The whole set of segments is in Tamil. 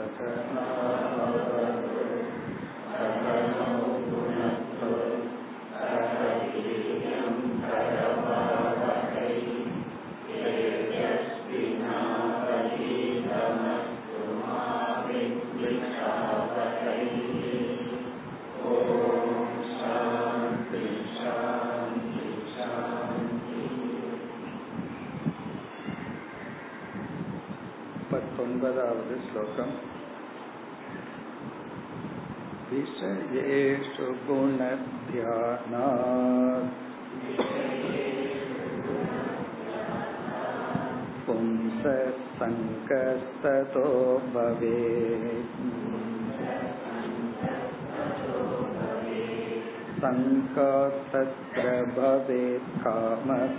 Thank you. विषयेषु गुणध्यानात् पुंससङ्गस्ततो भवेत्। सङ्कास्तत्र भवेत् कामः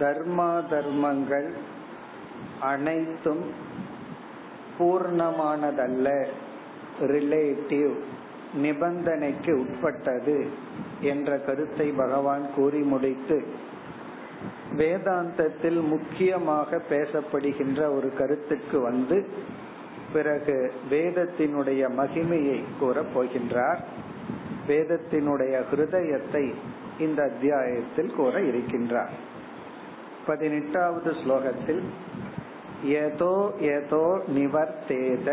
தர்மா தர்மங்கள் அனைத்தும் பூர்ணமானதல்ல ரிலேட்டிவ் நிபந்தனைக்கு உட்பட்டது என்ற கருத்தை பகவான் கூறி முடித்து வேதாந்தத்தில் முக்கியமாக பேசப்படுகின்ற ஒரு கருத்துக்கு வந்து பிறகு வேதத்தினுடைய மகிமையை கூறப் போகின்றார். வேதத்தினுடைய ஹிருதயத்தை இந்த அத்தியாயத்தில் கூற இருக்கின்றார். பதினெட்டாவது ஸ்லோகத்தில் ஏதோ ஏதோ நிவர்த்தேத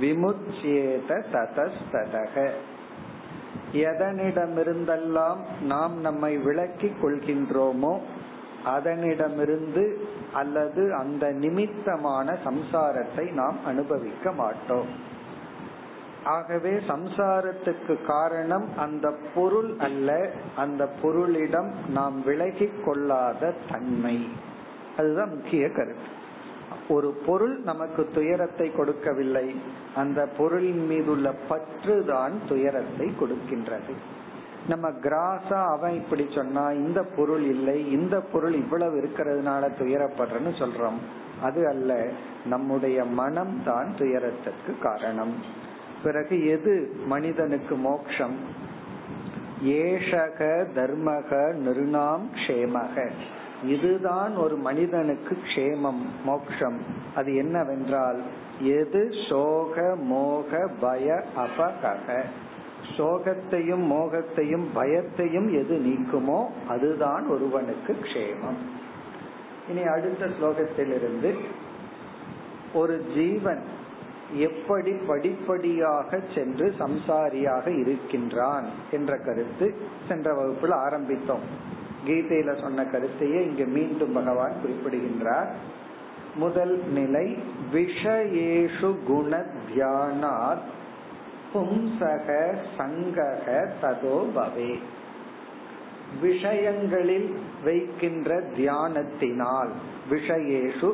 விமுச்சேத ததஸ்ததக. எதனிடமிருந்தெல்லாம் நாம் நம்மை விளக்கிக் கொள்கின்றோமோ அதனிடமிருந்து அல்லது அந்த நிமித்தமான சம்சாரத்தை நாம் அனுபவிக்க மாட்டோம். ஆகவே சம்சாரத்துக்கு காரணம் அந்த பொருள் அல்ல அந்த பொருளிடம் நாம் விலகிக் கொள்ளாத தன்மை. அதுதான் முக்கிய கருத்து. ஒரு பொருள் நமக்கு துயரத்தை கொடுக்கவில்லை அந்த பொருளின் மீதுள்ள பற்று தான் துயரத்தை கொடுக்கின்றது. நம்ம கிராஸா அவன் இப்படி சொன்னா இந்த பொருள் இல்லை இந்த பொருள் இவ்வளவு இருக்கிறதுனால துயரப்படுறன்னு சொல்றோம். அது அல்ல நம்முடைய மனம் தான் துயரத்திற்கு காரணம். பிறகு எது மனிதனுக்கு மோக்ஷம்? ஏஷக தர்மக நிருணாம் க்ஷேமக. இதுதான் ஒரு மனிதனுக்கு க்ஷேமம் மோக்ஷம். அது என்னவென்றால் எது சோக மோக பய அபகக. சோகத்தையும் மோகத்தையும் பயத்தையும் எது நீக்குமோ அதுதான் ஒருவனுக்கு க்ஷேமம். இனி அடுத்த ஸ்லோகத்திலிருந்து ஒரு ஜீவன் எப்படி படிப்படியாக சென்று சம்சாரியாக இருக்கின்றான் என்ற கருத்து சென்ற வகுப்பில் ஆரம்பித்தோம். கீதையில சொன்ன கருத்தையே இங்கு மீண்டும் பகவான் குறிப்பிடுகின்றார். முதல் நிலை விஷயேஷு குண தியானாத் பும்சக சங்கக ததோ பவே. விஷயங்களில் வைக்கின்ற தியானத்தினால் விஷயேஷு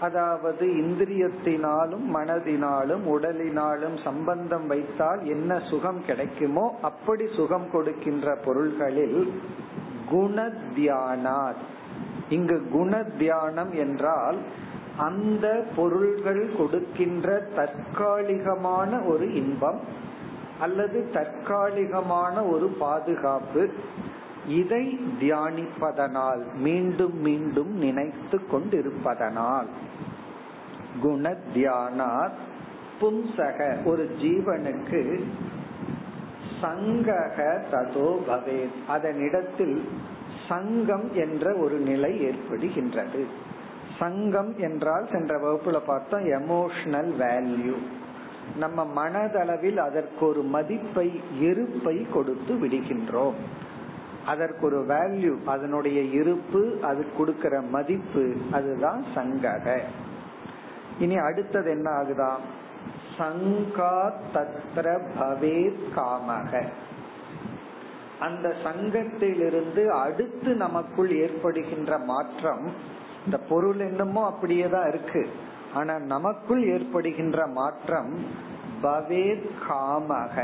அதாவது இந்திரியத்தினாலும் மனதினாலும் உடலினாலும் சம்பந்தம் வைத்தால் என்ன சுகம் கிடைக்குமோ அப்படி சுகம் கொடுக்கின்ற பொருள்களில் குண இங்கு குண தியானம் என்றால் அந்த பொருள்கள் கொடுக்கின்ற தற்காலிகமான ஒரு இன்பம் அல்லது தற்காலிகமான ஒரு பாதுகாப்பு. இதை தியானிப்பதனால் மீண்டும் மீண்டும் நினைத்து கொண்டிருப்பதனால் குண தியானாத் பும்சக ஒரு ஜீவனுக்கு சங்கக ததோ பவே அதனிடத்தில் சங்கம் என்ற ஒரு நிலை ஏற்படுகின்றது. சங்கம் என்றால் சென்ற வகுப்புல பார்த்தோம் எமோஷனல் வேல்யூ நம்ம மனதளவில் அதற்கு ஒரு மதிப்பை இருப்பை கொடுத்து விடுகின்றோம். அதற்கு ஒரு வேல்யூ அதனுடைய இருப்பு அது கொடுக்கிற மதிப்பு அதுதான் சங்கக. இனி அடுத்தது என்ன ஆகுதா? சங்கா தத்ர பவே காமக. அந்த சங்கத்திலிருந்து அடுத்து நமக்குள் ஏற்படுகின்ற மாற்றம் இந்த பொருள் என்னமோ அப்படியே தான் இருக்கு. ஆனா நமக்குள் ஏற்படுகின்ற மாற்றம் பவே காமக.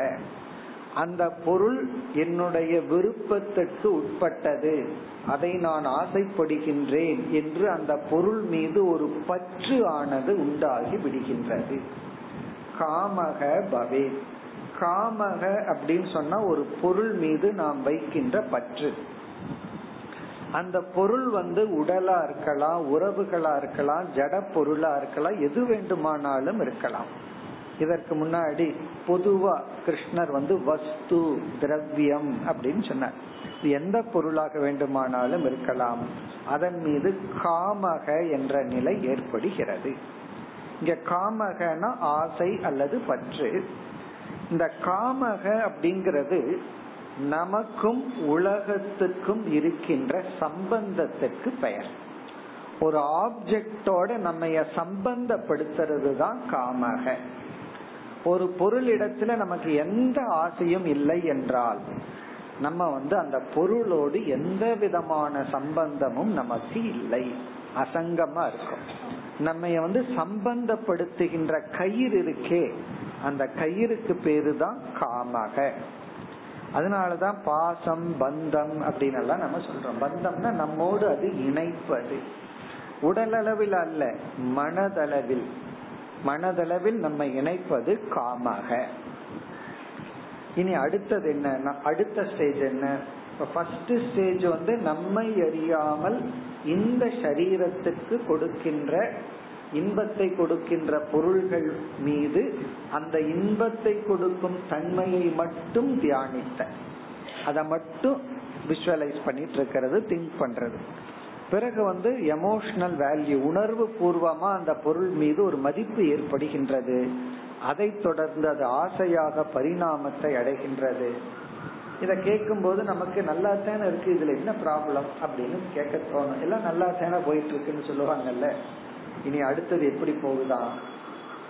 அந்த பொருள் என்னுடைய விருப்பத்திற்கு உட்பட்டது. அதை நான் ஆசைப்படுகின்றேன் என்று அந்த பொருள் மீது ஒரு பற்று ஆனது உண்டாகி விடுகின்றது. காமக பவே. காமக அப்படின்னு சொன்னா ஒரு பொருள் மீது நாம் வைக்கின்ற பற்று. அந்த பொருள் வந்து உடலா இருக்கலாம் உறவுகளா இருக்கலாம் ஜட பொருளா இருக்கலாம் எது வேண்டுமானாலும் இருக்கலாம். இதற்கு முன்னாடி பொதுவா கிருஷ்ணர் வந்து வஸ்து திரவியம் அப்படின்னு சொன்னார். எந்த பொருளாக வேண்டுமானாலும் இருக்கலாம். அதன் மீது காமக என்ற நிலை ஏற்படுகிறது. இங்க காமகனா ஆசை அல்லது பற்று. இந்த காமக அப்படிங்கிறது நமக்கும் உலகத்துக்கும் இருக்கின்ற சம்பந்தத்துக்கு பெயர். ஒரு ஆப்ஜெக்டோட நம்ம சம்பந்தப்படுத்துறது தான் காமக. ஒரு பொருளிடத்துல நமக்கு எந்த ஆசையும் இல்லை என்றால் நம்ம வந்து அந்த பொருளோடு எந்த விதமான சம்பந்தமும் நமக்கு இல்லை. அசங்கமா இருக்கும். நம்ம வந்து சம்பந்தப்படுத்துகின்ற கயிறு இருக்கே அந்த கயிறுக்கு பேரு தான் காமக. அதனாலதான் பாசம் பந்தம் அப்படின்னு எல்லாம் நம்ம சொல்றோம். பந்தம்னா நம்மோடு அது இணைப்பது. உடல் அளவில் அல்ல மனதளவில். மனதளவில் நம்ம இணைப்பது காமாக. இனி அடுத்தது என்ன? அடுத்த ஸ்டேஜ் என்ன? ஃபர்ஸ்ட் ஸ்டேஜ் வந்து நம்மை அறியாமல் இந்த சரீரத்துக்கு கொடுக்கின்ற இன்பத்தை கொடுக்கின்ற பொருள்கள் மீது அந்த இன்பத்தை கொடுக்கும் தன்மையை மட்டும் தியானித்த அதை மட்டும் விஷுவலைஸ் பண்ணிட்டு இருக்கிறது திங்க் பண்றது. பிறகு வந்து எமோஷனல் வேல்யூ உணர்வு பூர்வமா அந்த பொருள் மீது ஒரு மதிப்பு ஏற்படுகின்றது. அதை தொடர்ந்து அது ஆசையாக பரிணாமத்தை அடைகின்றது. இதை கேட்கும் போது நமக்கு நல்லா தானே இருக்கு இதுல என்ன ப்ராப்ளம் அப்படின்னு கேட்க தோணும். எல்லாம் நல்லா தானே போயிட்டு இருக்குன்னு சொல்லுவாங்கல்ல. இனி அடுத்தது எப்படி போகுதா?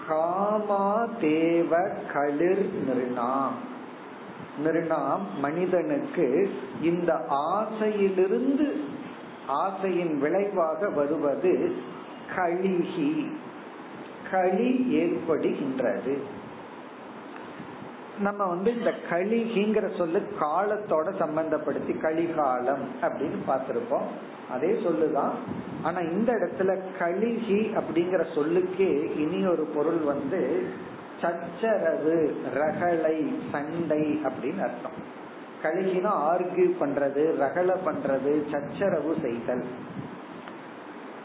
காமா தேவ களிர் நிருணாம். நிருணாம் மனிதனுக்கு இந்த ஆசையிலிருந்து ஆசையின் விளைவாக வருவது கழிகி. களி ஏற்படுகின்றது. நம்ம வந்து இந்த கலிகிங்கிற சொல்லு காலத்தோட சம்பந்தப்படுத்தி கலிகாலம் அப்படின்னு பார்த்திருப்போம். அதே சொல்லுதான். ஆனா இந்த இடத்துல கலிகி அப்படிங்கிற சொல்லுக்கே இனி ஒரு பொருள் வந்து சச்சரவு ரகளை சண்டை அப்படின்னு அர்த்தம். கழுகினா ஆர்கியூ பண்றது ரகல பண்றது சச்சரவு செய்தல்.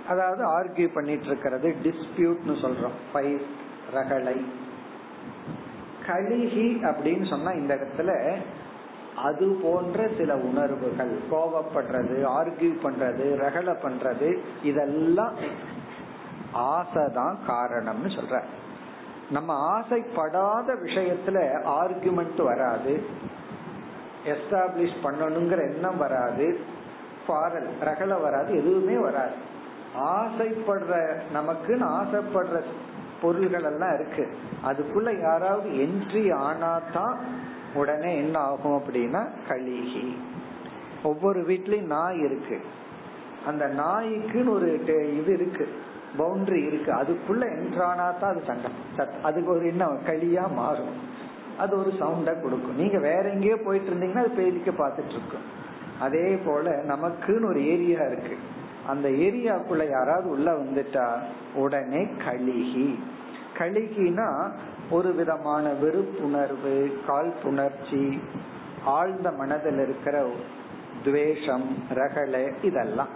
அதாவது ஆர்கியூ பண்ணிட்டு இருக்கிறது டிஸ்பியூட்னு சொல்றோம். ஃபைட் ரகளை கலிகி அப்படின்னு சொன்னா இந்த இடத்துல அது போன்ற சில உணர்வுகள் கோவப்படுறது ஆர்கியூ பண்றது ரகல பண்றது இதெல்லாம் ஆசைதான் காரணம்னு சொல்ற நம்ம ஆசைப்படாத விஷயத்துல ஆர்குமெண்ட் வராது. எஸ்டாப்ளிஷ் பண்ணணுங்கிற எண்ணம் வராது. பாரல் ரகல வராது எதுவுமே வராது. ஆசைப்படுற நமக்குன்னு ஆசைப்படுற பொருள்கள் எல்லாம் இருக்கு. அதுக்குள்ள யாராவது என்ட்ரி ஆனாதான் உடனே என்ன ஆகும் அப்படின்னா கழிகி ஒவ்வொரு வீட்லயும் நாய் இருக்கு. அந்த நாய்க்குன்னு ஒரு இது இருக்கு. பவுண்டரி இருக்கு. அதுக்குள்ள என்ட்ரானா தான் அது சண்டை. அதுக்கு ஒரு என்ன களியா மாறும். அது ஒரு சவுண்டா கொடுக்கும். நீங்க வேற எங்கேயோ போயிட்டு இருந்தீங்கன்னா அது பேதிக்க பார்த்துட்டு இருக்கும். அதே போல நமக்குன்னு ஒரு ஏரியா இருக்கு. அந்த ஏரியாக்குள்ள யாராவது உள்ள வந்துட்டா உடனே கலிகி கலிகினா ஒரு விதமான வெறுப்புணர்வு காழ்ப்புணர்ச்சி ஆழ்ந்த மனதில் இருக்கிற துவேஷம் ரகலை இதெல்லாம்.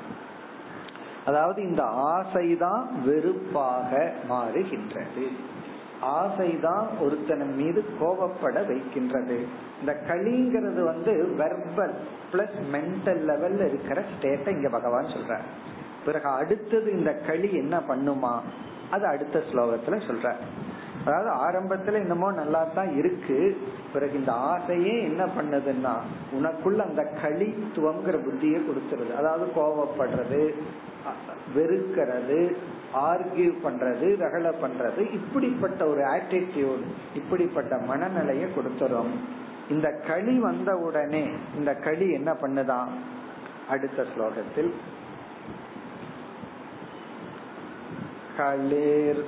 அதாவது இந்த ஆசைதான் வெறுப்பாக மாறுகின்றது. ஆசைதான் ஒருத்தன் மீது கோபப்பட வைக்கின்றது. இந்த களிங்கிறது வந்து வெர்பல் பிளஸ் மென்டல் லெவல்ல இருக்கிற ஸ்டேட்டை இங்க பகவான் சொல்ற பிறகு அடுத்தது இந்த களி என்ன பண்ணுமா? அது அடுத்த ஸ்லோகத்துல சொல்ற அதாவது ஆரம்பத்துல என்னமோ நல்லா தான் இருக்கு. பிறகு இந்த ஆசையே என்ன பண்ணுதுன்னா உனக்குள்ள அந்த களித்துவங்கிற புத்தியை கொடுத்துருது. அதாவது கோவப்படுறது வெறுக்கிறது ஆர்கியூ பண்றது ரகல பண்றது இப்படிப்பட்ட ஒரு ஆட்டிடியூட் இப்படிப்பட்ட மனநிலையை கொடுத்துரும் இந்த களி வந்த உடனே இந்த களி என்ன பண்ணுதான் அடுத்த ஸ்லோகத்தில்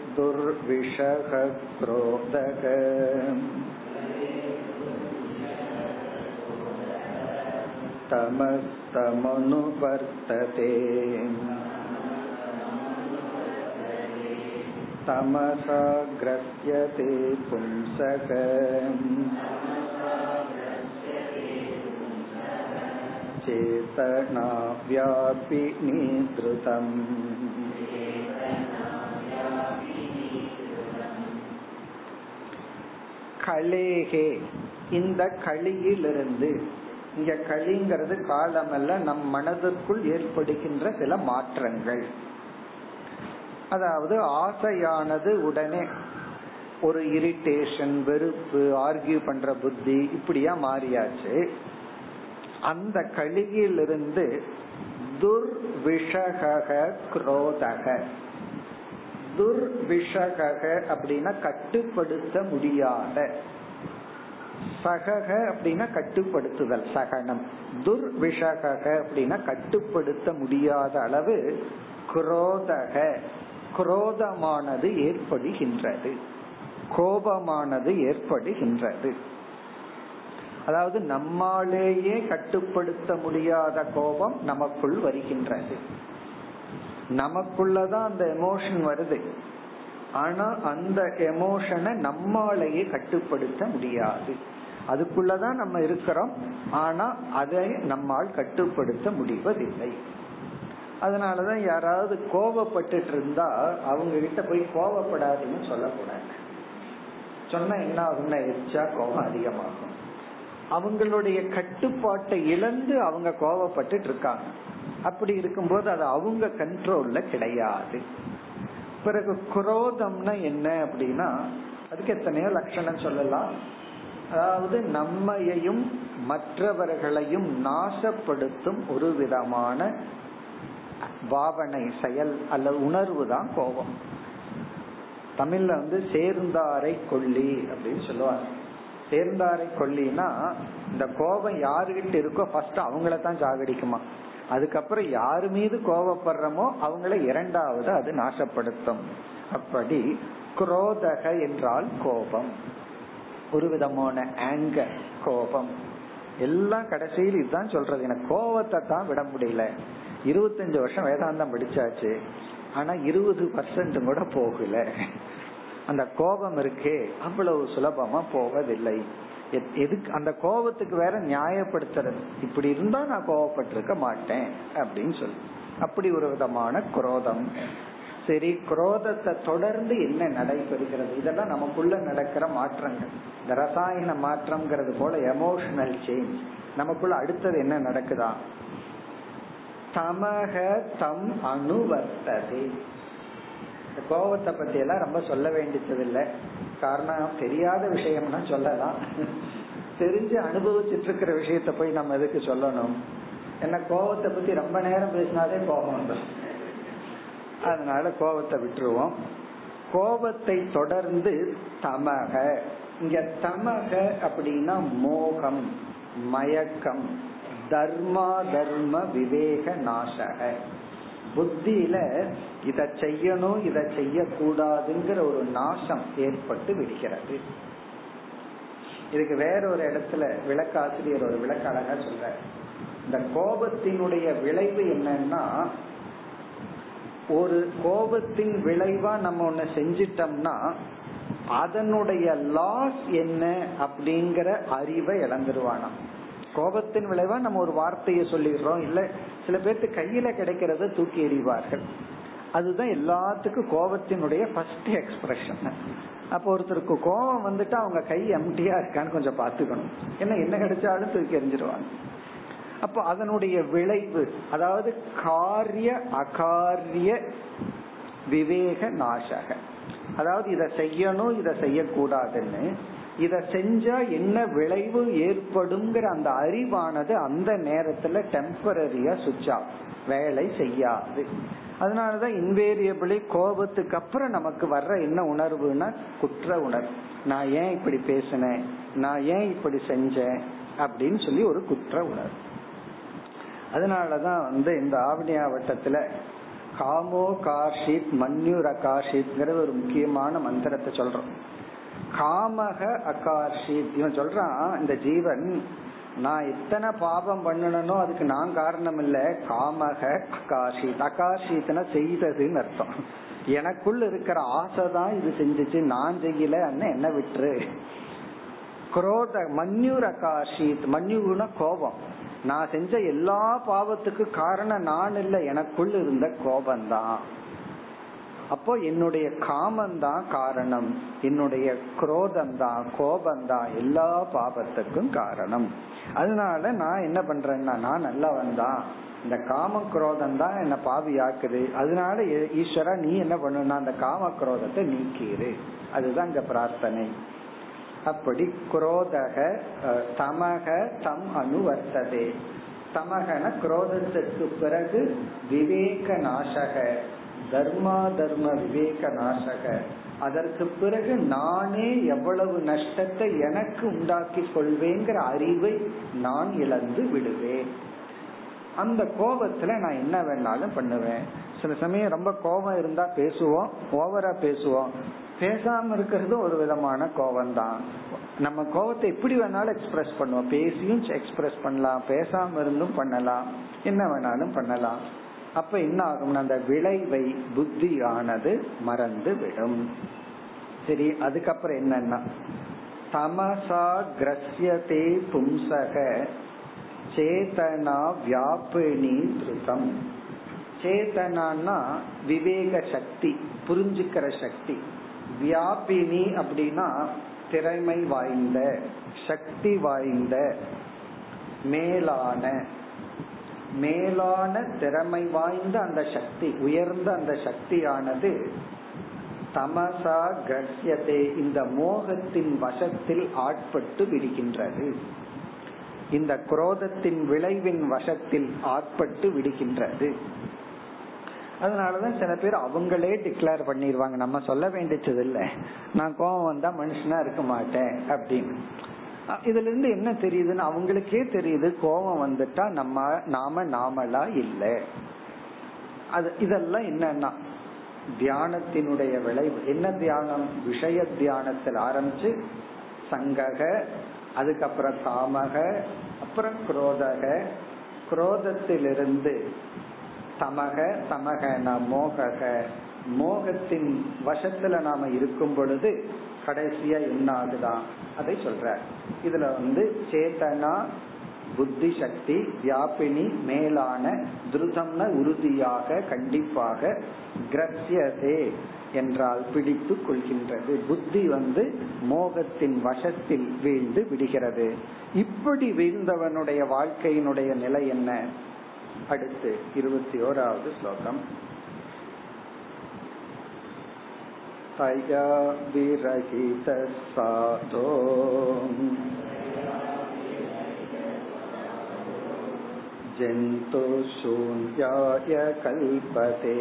कलिर्दुर्विषः क्रोधक तमस्तमनुवर्तते तमसा ग्रस्यते पुंसक चेतना व्यापिनीधृतम् கலேகே இந்த களியிலிருந்து இங்க களிங்கிறது காலமல்ல நம் மனதுக்குள் ஏற்படுகின்ற சில மாற்றங்கள் அதாவது ஆசையானது உடனே. ஒரு இரிட்டேஷன் வெறுப்பு ஆர்கியூ பண்ற புத்தி இப்படியா மாறியாச்சு. அந்த கலியிலிருந்து துர்விஷக குரோதக. துர்விஷக அப்படின்னா கட்டுப்படுத்த முடியாத. சகக அப்படின்னா கட்டுப்படுத்துதல் சகனம். துர்விஷக அப்படின்னா கட்டுப்படுத்த முடியாத அளவு குரோதக. குரோதமானது ஏற்படுகின்றது. கோபமானது ஏற்படுகின்றது. அதாவது நம்மாலேயே கட்டுப்படுத்த முடியாத கோபம் நமக்குள் வருகின்றது. நமக்குள்ளதான் அந்த எமோஷன் வருது. ஆனா அந்த எமோஷனை நம்மாலேயே கட்டுப்படுத்த முடியாது. அதுக்குள்ளதான் நம்ம இருக்கிறோம். ஆனா அதை நம்மால் கட்டுப்படுத்த முடிவதில்லை. அதனாலதான் யாராவது கோபப்பட்டு இருந்தா அவங்க கிட்ட போய் கோபப்படாதுன்னு சொல்லக்கூடாது. சொன்னா என்ன ஆகும்னா எச்சா கோபம் அதிகமாகும். அவங்களுடைய கட்டுப்பாட்டை இழந்து அவங்க கோபப்பட்டு இருக்காங்க அப்படி இருக்கும்போது அது அவங்க கண்ட்ரோல்ல கிடையாது. பிறகு குரோதம்னா என்ன அப்படின்னா அதுக்கு எத்தனையோ லட்சணம் சொல்லலாம். அதாவது நம்மையையும் மற்றவர்களையும் நாசப்படுத்தும் ஒரு விதமான பாவனை செயல் அல்லது உணர்வு தான் கோபம். தமிழ்ல வந்து சேர்ந்தாரை கொல்லி அப்படின்னு சொல்லுவாங்க. சேர்ந்தாரை கொல்லினா இந்த கோபம் யாருகிட்ட இருக்கோ ஃபர்ஸ்ட் அவங்கள தான் சாகடிக்குமா அதுக்கப்புறம் யாரு மீது கோபப்படுறமோ அவங்கள இரண்டாவது அது நாசப்படுத்தும். அப்படி குரோதக என்றால் கோபம். ஒரு விதமான ஆங்கர் கோபம். எல்லாம் கடைசியில் இதுதான் சொல்றது. எனக்கு கோபத்தை தான் விட முடியல. இருபத்தஞ்சு வருஷம் வேதாந்தம் படிச்சாச்சு. ஆனா இருபது பர்சன்ட் கூட போகல. அந்த கோபம் இருக்கே அவ்வளவு சுலபமா போவதில்லை. எதுக்கு அந்த கோபத்துக்கு வேற நியாயப்படுத்துறது. இப்படி இருந்தா நான் கோபப்பட்டிருக்க மாட்டேன் அப்படின்னு சொல்லி. அப்படி ஒரு விதமான குரோதம். சரி குரோதத்தை தொடர்ந்து என்ன நடைபெறுகிறது? இதெல்லாம் நமக்குள்ள நடக்கிற மாற்றங்கள். இந்த ரசாயன மாற்றம்ங்கிறது போல எமோஷனல் சேஞ்ச் நமக்குள்ள அடுத்தது என்ன நடக்குதா? தமக தம் அணுவர்த்தது கோபத்தை பத்தி எல்லாம் ரொம்ப சொல்ல வேண்டியது இல்லை காரணம் தெரியாத விஷயம்னா சொல்லலாம். தெரிஞ்சு அனுபவிச்சுட்டு இருக்கிற விஷயத்த போய் நம்ம எதுக்கு சொல்லணும்? என்ன கோபத்தை பத்தி ரொம்ப நேரம் பேசினாலே கோபம் வந்துடும் அதனால கோபத்தை விட்டுருவோம். கோபத்தை தொடர்ந்து தமக இங்க தமக அப்படின்னா மோகம் மயக்கம். தர்மா தர்ம விவேக நாசக. புத்தியில இத செய்யணும் இத செய்யக்கூடாதுங்கிற ஒரு நாசம் ஏற்பட்டு விடுகிறது. இதுக்கு வேற ஒரு இடத்துல விளக்காசிரியர் ஒரு விளக்க அழகா சொல்ற இந்த கோபத்தினுடைய விளைவு என்னன்னா ஒரு கோபத்தின் விளைவா நம்ம ஒண்ணு செஞ்சிட்டோம்னா அதனுடைய லாஸ் என்ன அப்படிங்கிற அறிவை இழந்துருவானா கோபத்தின் விளைவா நம்ம ஒரு வார்த்தையை சொல்லிடுறோம். இல்ல சில பேர்த்து கையில கிடைக்கிறத தூக்கி எறிவார்கள். அதுதான் எல்லாத்துக்கும் கோபத்தினுடைய ஃபர்ஸ்ட் எக்ஸ்பிரஷன் அப்போ ஒருத்தருக்கு கோபம் வந்துட்டு அவங்க கை எம்டியா இருக்கான்னு கொஞ்சம் பாத்துக்கணும் ஏன்னா என்ன கிடைச்சாலும் தூக்கி எறிஞ்சிருவாங்க. அப்போ அதனுடைய விளைவு அதாவது காரிய அகாரிய விவேக நாசக. அதாவது இதை செய்யணும் இதை செய்யக்கூடாதுன்னு இத செஞ்சா என்ன விளைவு ஏற்படுங்கிற அந்த அறிவானது அந்த நேரத்துல டெம்பரரியா சுவிட்ச் ஆஃப் வேலை செய்யாது. அதனாலதான் இன்வேரியபிளி கோபத்துக்கு அப்புறம் நமக்கு வர்ற என்ன உணர்வுனா குற்ற உணர்வு. நான் ஏன் இப்படி பேசினேன்? நான் ஏன் இப்படி செஞ்சேன்? அப்படின்னு சொல்லி ஒரு குற்ற உணர்வு. அதனாலதான் வந்து இந்த ஆவணியாவட்டத்துல காமோ காஷித் மன்யுர காஷித்ங்கிற ஒரு முக்கியமான மந்திரத்தை சொல்றோம். காமக அகாஷித் இவன் சொல்றான் இந்த ஜீவன் நான் எத்தனை பாபம் பண்ணனோ அதுக்கு நான் காரணம் இல்ல காமக அகாஷித் அகாஷித்னா செய்ததுன்னு அர்த்தம். எனக்குள்ள இருக்கிற ஆசை தான் இது செஞ்சுச்சு. நான் செய்யல என்ன விட்டுரு. குரோத மன்யூர் அகாஷித் மன்யூர்னா கோபம். நான் செஞ்ச எல்லா பாவத்துக்கு காரணம் நான் இல்ல. எனக்குள்ள இருந்த கோபம்தான். அப்போ என்னுடைய காமம் தான் காரணம். என்னுடைய குரோதம் தான் கோபம் தான் எல்லா பாபத்துக்கும் காரணம். அதனால நான் என்ன பண்றேன்னா நான் நல்லவன் தான் இந்த காம குரோதம் தான் என்ன பாவியாக்குது. அதனால ஈஸ்வரா நீ என்ன பண்ணுனா அந்த காம குரோதத்தை நீக்கிடு அதுதான் இந்த பிரார்த்தனை. அப்படி குரோதக தமக தம் அனுவர்த்ததே. தமகன குரோதத்திற்கு பிறகு விவேக நாசக. தர்மா தர்ம விவேக நாசக. அதற்கு பிறகு நானே எவ்வளவு நஷ்டத்தை எனக்கு உண்டாக்கி கொள்வேங்கிற அறிவை நான் இழந்து விடுவேன். அந்த கோபத்துல நான் என்ன வேணாலும் பண்ணுவேன். சில சமயம் ரொம்ப கோபம் இருந்தா பேசுவோம் ஓவரா பேசுவோம். பேசாம இருக்கிறது ஒரு விதமான கோபம் தான் நம்ம கோபத்தை எப்படி வேணாலும் எக்ஸ்பிரஸ் பண்ணுவோம். பேசியும் எக்ஸ்பிரஸ் பண்ணலாம் பேசாம இருந்தும் பண்ணலாம். என்ன வேணாலும் பண்ணலாம். அப்ப என்ன ஆகும் அந்த விளைவை புத்தியானது மறந்து விடும். சரி அதுக்கப்புறம் என்னன்னா தமசா கிரஸ்யதே பும்சக சேதனா வியாபினி திருதம். சேதனான்னா விவேக சக்தி புரிஞ்சுக்கிற சக்தி. வியாபினி அப்படின்னா திறமை வாய்ந்த சக்தி வாய்ந்த மேலான மேலான திறமை வாய்ந்த அந்த சக்தி உயர்ந்த அந்த சக்தியானது தமசா கட்சியத்தை இந்த மோகத்தின் வசத்தில் ஆட்பட்டு விடுகின்றது. இந்த குரோதத்தின் விளைவின் வசத்தில் ஆட்பட்டு விடுகின்றது. அதனாலதான் சில பேர் அவங்களே டிக்ளேர் பண்ணிடுவாங்க நம்ம சொல்ல வேண்டியது இல்லை. நான் கோபம் வந்தா மனுஷனா இருக்க மாட்டேன் அப்படின்னு. இதுல இருந்து என்ன தெரியுதுன்னு அவங்களுக்கே தெரியுது. கோபம் வந்துட்டா நம்ம நாம நாமளா இல்லை. அது இதெல்லாம் என்னன்னா தியானத்தினுடைய விளைவு. என்ன தியானம்? விஷய தியானத்தில் ஆரம்பிச்சு சங்கக அதுக்கப்புறம் காமக அப்புறம் குரோதக. குரோதத்திலிருந்து தமக தமகன மோகக. மோகத்தின் வசத்துல நாம இருக்கும் பொழுது கடைசியா என்ன ஆகுதான் அதை சொல்ற இதுல வந்து சேத்தனா புத்தி சக்தி வியாபினி மேலான துருதம்ன உறுதியாக கண்டிப்பாக கிரஸ்யதே என்றால் பிடித்து கொள்கின்றது. புத்தி வந்து மோகத்தின் வசத்தில் வீழ்ந்து விடுகிறது. இப்படி வீழ்ந்தவனுடைய வாழ்க்கையினுடைய நிலை என்ன? அடுத்து இருபத்தி ஓராவது ஸ்லோகம். तया विरहितः साधो जन्तुशून्याय कल्पते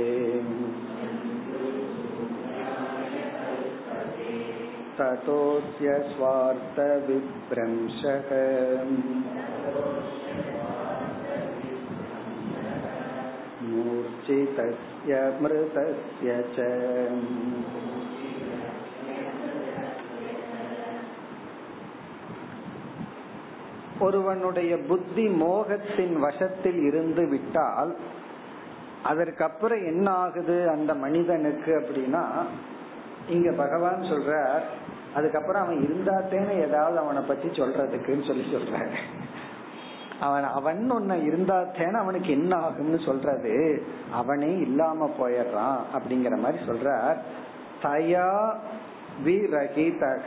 ततोऽस्य स्वार्थविभ्रंशः मूर्छितस्य मृतस्य च ஒருவனுடைய புத்தி மோகத்தின் வசத்தில் இருந்து விட்டால் அதற்கப்புறம் என்ன ஆகுது அந்த மனிதனுக்கு அப்படின்னா இங்க பகவான் சொல்ற அதுக்கப்புறம் அவன் இருந்தாத்தேன்னு ஏதாவது அவனை பத்தி சொல்றதுக்குன்னு சொல்லி சொல்ற அவன் அவன் ஒன்ன இருந்தாத்தேன்னு அவனுக்கு என்ன ஆகும்னு சொல்றது அவனே இல்லாம போயிடுறான் அப்படிங்கிற மாதிரி சொல்ற தயா விரகிதக.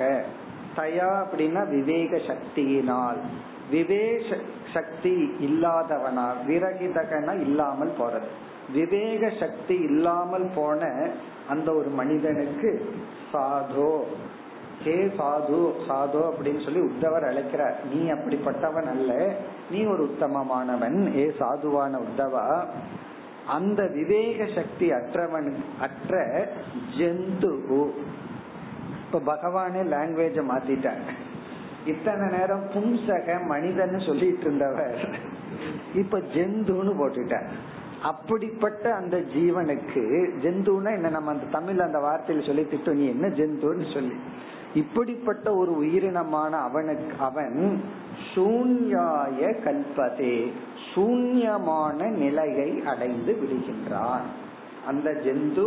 தயா அப்படின்னா விவேக சக்தியினால். விவேக சக்தி இல்லாதவனா விரகிதகனா இல்லாமல் போறது. விவேக சக்தி இல்லாமல் போன அந்த ஒரு மனிதனுக்கு சாதோ. ஹே சாது சாதோ அப்படின்னு சொல்லி உத்தவர் அழைக்கிறார். நீ அப்படிப்பட்டவன் அல்ல நீ ஒரு உத்தமமானவன். ஏ சாதுவான உத்தவா. அந்த விவேக சக்தி அற்றவன் அற்ற ஜந்து இப்ப பகவானே லாங்குவேஜ மாத்திட்டாங்க இத்தனை நேரம் பும்சக மனிதன் சொல்லிட்டு இருந்தவர். இப்ப ஜெந்துன்னு போட்டுட்டார். அப்படிப்பட்ட அந்த ஜீவனுக்கு ஜெந்துனா என்ன நம்ம அந்த தமிழ் அந்த வார்த்தையில சொல்லி திட்டம் நீ என்ன ஜந்துன்னு சொல்லி. இப்படிப்பட்ட ஒரு உயிரினமான அவனுக்கு அவன் சூன்யாய கல்பதே சூன்யமான நிலையை அடைந்து விடுகின்றான். அந்த ஜந்து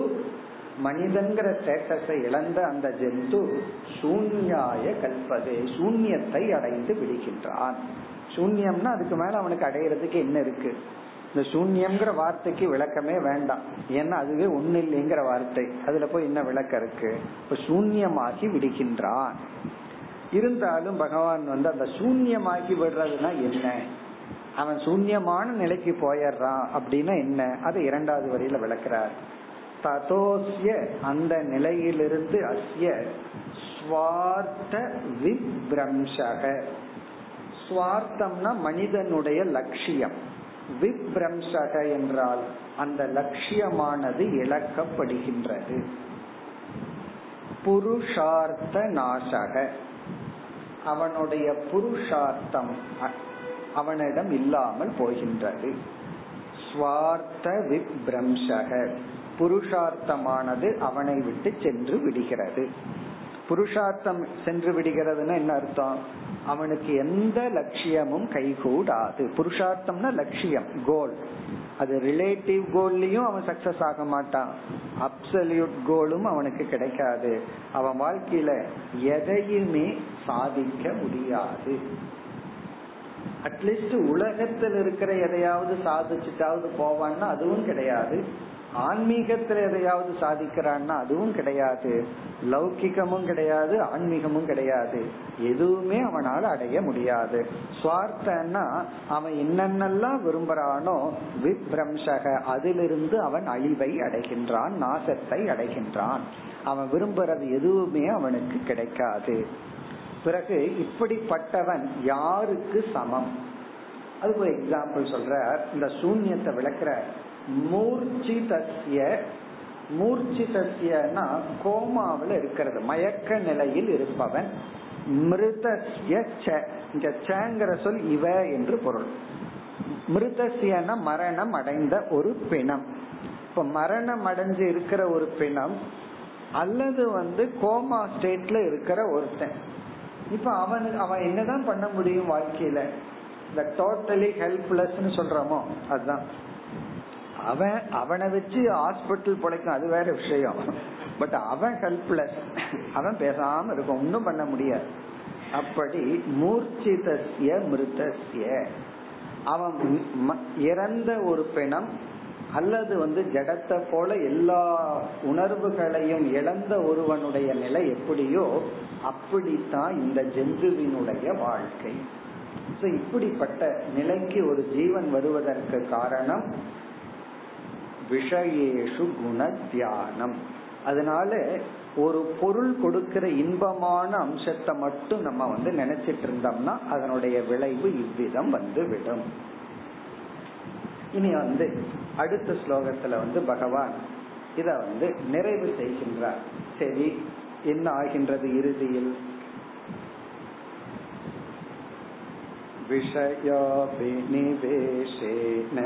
மனிதன்கிற ஸ்டேட்டஸை இழந்த அந்த ஜந்து சூன்யாய கல்பதே சூன்யத்தை அடைந்து விடுகின்றான். சூன்யம்னா அதுக்கு மேல அவனுக்கு அடையிறதுக்கு என்ன இருக்கு? இந்த சூன்யம்ங்கிற வார்த்தைக்கு விளக்கமே வேண்டாம். ஏன்னா அதுவே ஒண்ணு இல்லைங்கிற வார்த்தை. அதுல போய் என்ன விளக்கம் இருக்கு? இப்ப சூன்யமாகி விடுகின்றான். இருந்தாலும் பகவான் வந்து அந்த சூன்யமாகி விடுறதுனா என்ன? அவன் சூன்யமான நிலைக்கு போயிடுறான் அப்படின்னா என்ன? அதை இரண்டாவது வரியில விளக்குறார். ததோசிய அந்த நிலையிலிருந்து அஸ்ய ஸ்வார்த்த விப்ரம்சக. சுவார்த்தம்னா மனிதனுடைய லட்சியம். விப்ரம்சக என்றால் அந்த லட்சியமானது இழக்கப்படுகின்றது. புருஷார்த்த நாசக. அவனுடைய புருஷார்த்தம் அவனிடம் இல்லாமல் போகின்றது. ஸ்வார்த்த விப்ரம்சக. புருஷார்த்தமானது அவனை விட்டு சென்று விடுகிறது. புருஷார்த்தம் சென்று விடுகிறதுன்னா என்ன அர்த்தம்? அவனுக்கு எந்த லட்சியமும் கைகூடாது. புருஷார்த்தம்னா லட்சியம் கோல் அது ரிலேட்டிவ் கோல்லையும் அவன் சக்சஸ் ஆக மாட்டான். அப்சல்யூட் கோலும் அவனுக்கு கிடைக்காது. அவன் வாழ்க்கையில எதையுமே சாதிக்க முடியாது. அட்லீஸ்ட் உலகத்தில் இருக்கிற எதையாவது சாதிச்சுட்டாவது போவான்னா அதுவும் கிடையாது. ஆன்மீகத்துல எதையாவது சாதிக்கிறான்னா அதுவும் கிடையாது. லௌகிகமும் கிடையாது ஆன்மீகமும் கிடையாது. எதுவுமே அவனால் அடைய முடியாது. சுவார்த்தன்னா அவன் என்னென்னலாம் விரும்புறானோ விப்ரம்சக அதிலிருந்து அவன் அழிவை அடைகின்றான் நாசத்தை அடைகின்றான். அவன் விரும்புறது எதுவுமே அவனுக்கு கிடைக்காது. பிறகு இப்படிப்பட்டவன் யாருக்கு சமம்? அதுக்கு ஒரு எக்ஸாம்பிள் சொல்ற இந்த சூன்யத்தை விளக்குற மூர்ச்சிதஸ்ய மூர்ச்சிதஸ்யனா கோமாவில் இருக்கிறது. மயக்க நிலையில் இருப்பவன். மிருதஸ்ய இங்க சேங்கிற சொல் இவ என்று பொருள். மிருதஸ்யன மரணம் அடைந்த ஒரு பிணம். இப்ப மரணம் அடைஞ்சு இருக்கிற ஒரு பிணம் அல்லது வந்து கோமா ஸ்டேட்ல இருக்கிற ஒருத்தன். இப்ப அவனுக்கு அவன் என்னதான் பண்ண முடியும் வாழ்க்கையில? இந்த டோட்டலி ஹெல்ப்லெஸ் சொல்றோமோ? அதுதான் அவன் அவனை வச்சு ஹாஸ்பிட்டல் பிழைக்கும் அது வேற விஷயம். பட் அவன் ஹெல்ப்லெஸ் அவன் பேசாம இருக்கும். ஒன்னும் பண்ண முடியாது. அப்படி மூர்ச்சிதஸ்ய மிருதஸ்ய. அவன் இறந்த ஒரு பிணம் அல்லது வந்து ஜடத்தை போல எல்லா உணர்வுகளையும் இழந்த ஒருவனுடைய நிலை எப்படியோ அப்படித்தான் இந்த ஜந்துவினுடைய வாழ்க்கை. இப்படிப்பட்ட நிலைக்கு ஒரு ஜீவன் வருவதற்கு காரணம் விஷயேஷு குண தியானம் அதனால ஒரு பொருள் கொடுக்கிற இன்பமான அம்சத்தை மட்டும் நம்ம வந்து நினைச்சிட்டு இருந்தோம்னா அதனுடைய விளைவு இவ்விதம் வந்து விடும் இனி வந்து அடுத்த ஸ்லோகத்துல வந்து பகவான் இத வந்து நிறைவு செய்கின்றார். சரி என்ன ஆகின்றது இறுதியில்? விஷயாபினிவேஷேன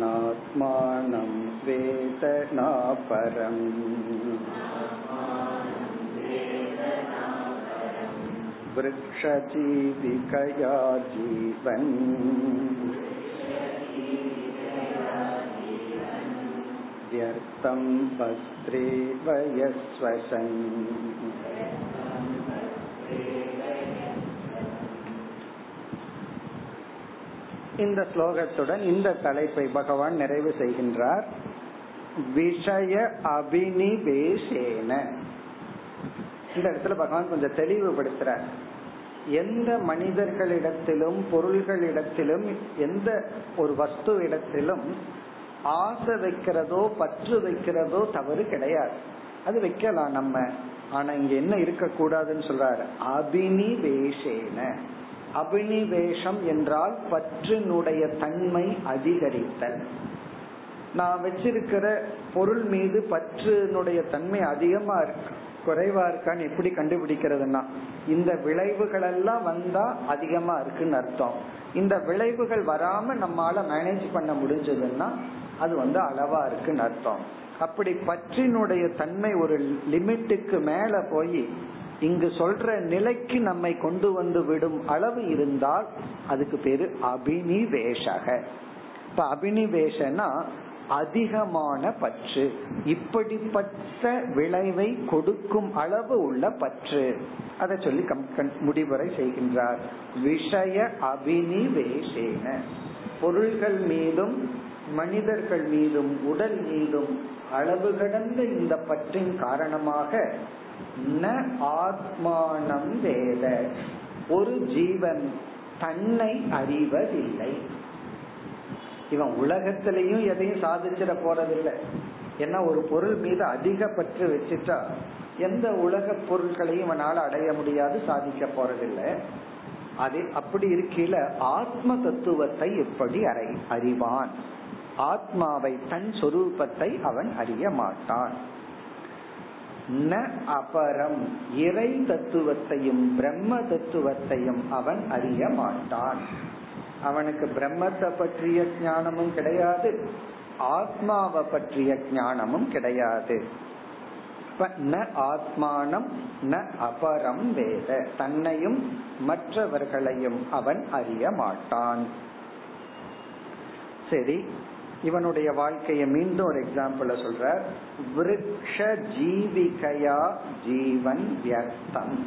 नात्मानं वेद नापरम् वृक्षजीविकया जीवन् व्यर्थं वस्त्रे वयस्वसन् இந்த ஸ்லோகத்துடன் இந்த தலைப்பை பகவான் நிறைவு செய்கின்றார். விஷய அபினிவேசேன. இந்த இடத்துல பகவான் கொஞ்சம் தெளிவுபடுத்துறார். எந்த மனிதர்களிடத்திலும் பொருள்களிடத்திலும் எந்த ஒரு வஸ்து இடத்திலும் ஆசை வைக்கிறதோ பற்று வைக்கிறதோ தவறு கிடையாது. அது வைக்கலாம் நம்ம. ஆனா இங்க என்ன இருக்க கூடாதுன்னு சொல்றாரு. அபினிவேஷேன அபினிவேஷம் என்றால் பற்றினுடைய தன்மை அதிகரித்தல். நான் வச்சிருக்கிற பொருள் மீது பற்றினுடைய தன்மை அதிகமா இருக்கு. குறைவா இருக்கான்னு எப்படி கண்டுபிடிக்கிறதுனா இந்த விளைவுகள் எல்லாம் வந்தா அதிகமா இருக்குன்னு அர்த்தம். இந்த விளைவுகள் வராம நம்மால மேனேஜ் பண்ண முடிஞ்சதுன்னா அது வந்து அளவா இருக்குன்னு அர்த்தம். அப்படி பற்றினுடைய தன்மை ஒரு லிமிட்டுக்கு மேல போய் இங்கு சொல்ற நிலைக்கு நம்மை கொண்டு வந்து விடும் அளவு இருந்தால் அதுக்கு பேரு அபினிவேஷக. இப்ப அபினிவேஷனா அதிகமான பற்று இப்படிப்பட்ட விளைவை கொடுக்கும் அளவு உள்ள பற்று. அதை சொல்லி முடிவுரை செய்கின்றார். விஷய அபினிவேஷேன. பொருள்கள் மீதும் மனிதர்கள் மீதும் உடல் மீதும் அளவு கடந்த இந்த பற்றின் காரணமாக ந ஆத்மானம் வேத. ஒரு ஜீவன் தன்னை அறிவதில்லை. இவன் உலகத்திலையும் எதையும் சாதிச்சிட போறதில்லை. ஏன்னா ஒரு பொருள் மீது அதிக பற்று வச்சுட்டா எந்த உலக பொருட்களையும் இவனால அடைய முடியாது சாதிக்க போறதில்லை. அதே அப்படி இருக்கையில ஆத்ம தத்துவத்தை எப்படி அறை அறிவான்? ஆத்மாவை தன் சொரூபத்தை அவன் அறிய மாட்டான். ந அபரம். இறை தத்துவத்தையும் பிரம்ம தத்துவத்தையும் அவன் அறிய மாட்டான். அவனுக்கு பிரம்மத்தை பற்றிய ஞானமும் கிடையாது ஆத்மாவை பற்றிய ஞானமும் கிடையாது. ந ஆத்மானம் ந அபரம் வேத. தன்னையும் மற்றவர்களையும் அவன் அறிய மாட்டான். சரி இவனுடைய வாழ்க்கையை மீண்டும் ஒரு எக்ஸாம்பிள் சொல்ற விருக்ஷ ஜீவிகையா ஜீவன் வியர்த்தம்.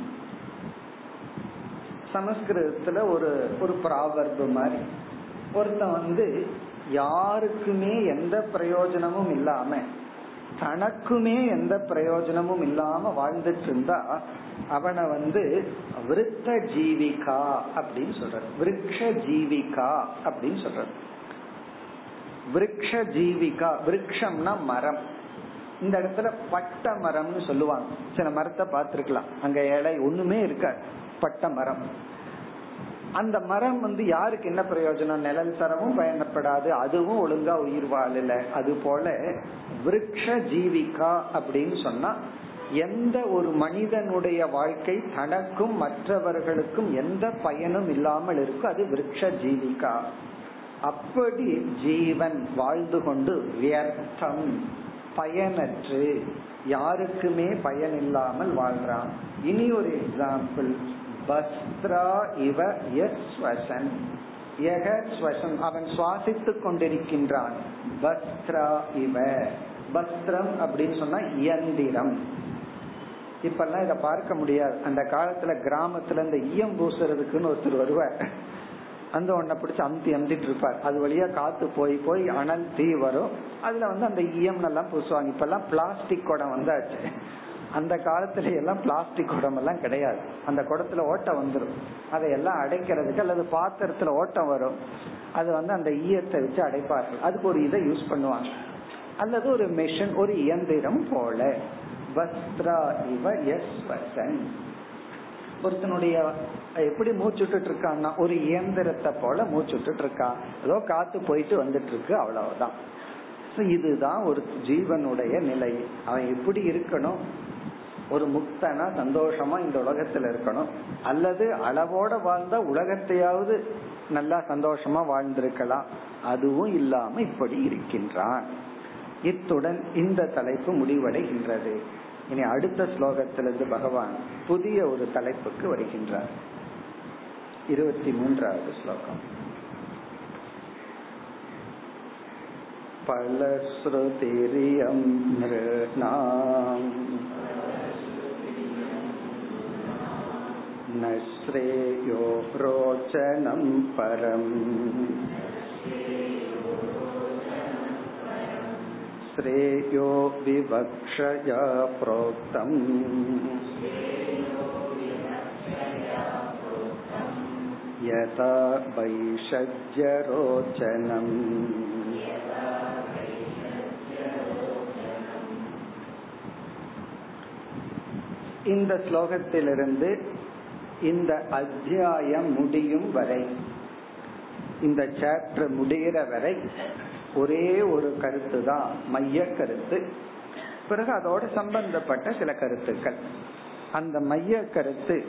சமஸ்கிருதத்துல ஒரு ஒரு ப்ராவர்பு மாதிரி. ஒருத்தன் வந்து யாருக்குமே எந்த பிரயோஜனமும் இல்லாம தனக்குமே எந்த பிரயோஜனமும் இல்லாம வாழ்ந்துட்டு இருந்தா அவனை வந்து விருத்த ஜீவிகா அப்படின்னு சொல்ற விருக்ஷ ஜீவிகா அப்படின்னு சொல்ற விருக்ஷ ஜீவிகா விருக்ஷம்னா மரம். இந்த இடத்துல பட்ட மரம்னு சொல்லுவாங்க. சில மரத்தை பார்த்திருக்கலாம். அங்க இலை ஒண்ணுமே இருக்காது. பட்ட மரம். அந்த மரம் வந்து யாருக்கு என்ன பிரயோஜனம்? நிழல் தரவும் பயணப்படாது அதுவும் ஒழுங்கா உயிர் வாழல. அது போல விரக்ஷ ஜீவிகா அப்படின்னு சொன்னா எந்த ஒரு மனிதனுடைய வாழ்க்கை தனக்கும் மற்றவர்களுக்கும் எந்த பயனும் இல்லாமல் இருக்கும் அது விருக்ஷ ஜீவிகா அப்படி ஜீவன் வாழ்ந்து கொண்டு வியர்த்தம் பயனற்று யாருக்குமே பயன் இல்லாமல் வாழ்றான். இனி ஒரு எக்ஸாம்பிள் பஸ்த்ரா இவ யஸ்வசன். ஸ்வசன். அவன் சுவாசித்துக் கொண்டிருக்கின்றான். பஸ்ரா இவ. பஸ்திரம் அப்படின்னு சொன்னா இயந்திரம். இப்பெல்லாம் இத பார்க்க முடியாது. அந்த காலத்துல கிராமத்துல இந்த ஈயம் பூசுறதுக்குன்னு ஒருத்தர் வருவார். அந்த ஒன்ன பிடிச்சி அமுத்தி அமுத்திட்டு இருப்பார். அது வழியா காத்து போய் போய் அனல் தீ வரும். அதுல வந்து அந்த ஈயம் எல்லாம் பூசுவாங்க. இப்ப எல்லாம் பிளாஸ்டிக் குடம் வந்தாச்சு. அந்த காலத்துல எல்லாம் பிளாஸ்டிக் குடம் எல்லாம் கிடையாது. அந்த குடத்துல ஓட்டம் வந்துடும் அதையெல்லாம் அடைக்கிறதுக்கு அல்லது பாத்திரத்துல ஓட்டம் வரும். அது வந்து அந்த ஈயத்தை வச்சு அடைப்பார்கள். அதுக்கு ஒரு இதை யூஸ் பண்ணுவாங்க. அல்லது ஒரு மிஷின் ஒரு இயந்திரம் போல. வஸ்திரா இவ எஸ் வசன் ஒருத்தனுடைய எப்படி மூச்சுட்டு இருக்கான்னா ஒரு இயந்திரத்தை போல மூச்சுட்டு இருக்கான் ஏதோ காத்து போயிட்டு வந்துட்டு இருக்கு அவ்வளவுதான் இதுதான் ஒரு ஜீவனுடைய நிலை. அவன் எப்படி இருக்கணும். ஒரு முக்தனா சந்தோஷமா இந்த உலகத்துல இருக்கணும். அல்லது அளவோட வாழ்ந்தா உலகத்தையாவது நல்லா சந்தோஷமா வாழ்ந்திருக்கலாம். அதுவும் இல்லாம இப்படி இருக்கின்றான். இத்துடன் இந்த தலைப்பு முடிவடைகின்றது. இனி அடுத்த ஸ்லோகத்திலிருந்து பகவான் புதிய ஒரு தலைப்புக்கு வருகின்றார் இருபத்தி மூன்றாவது ஸ்லோகம் பலஸ்ருதிரியம் நிருணாம் न श्रेयो रोचनं परम् श्रेयो विवक्षया प्रोक्तम् यथा वैषज्यरोचनम् இந்த ஸ்லோகத்திலிருந்து இந்த அத்தியாயம் முடியும் வரை இந்த சாப்டர் முடிகிற வரை ஒரே ஒரு கருத்து தான் மைய கருத்து. பிறகு அதோட சம்பந்தப்பட்ட சில கருத்துக்கள். அந்த மைய கருத்து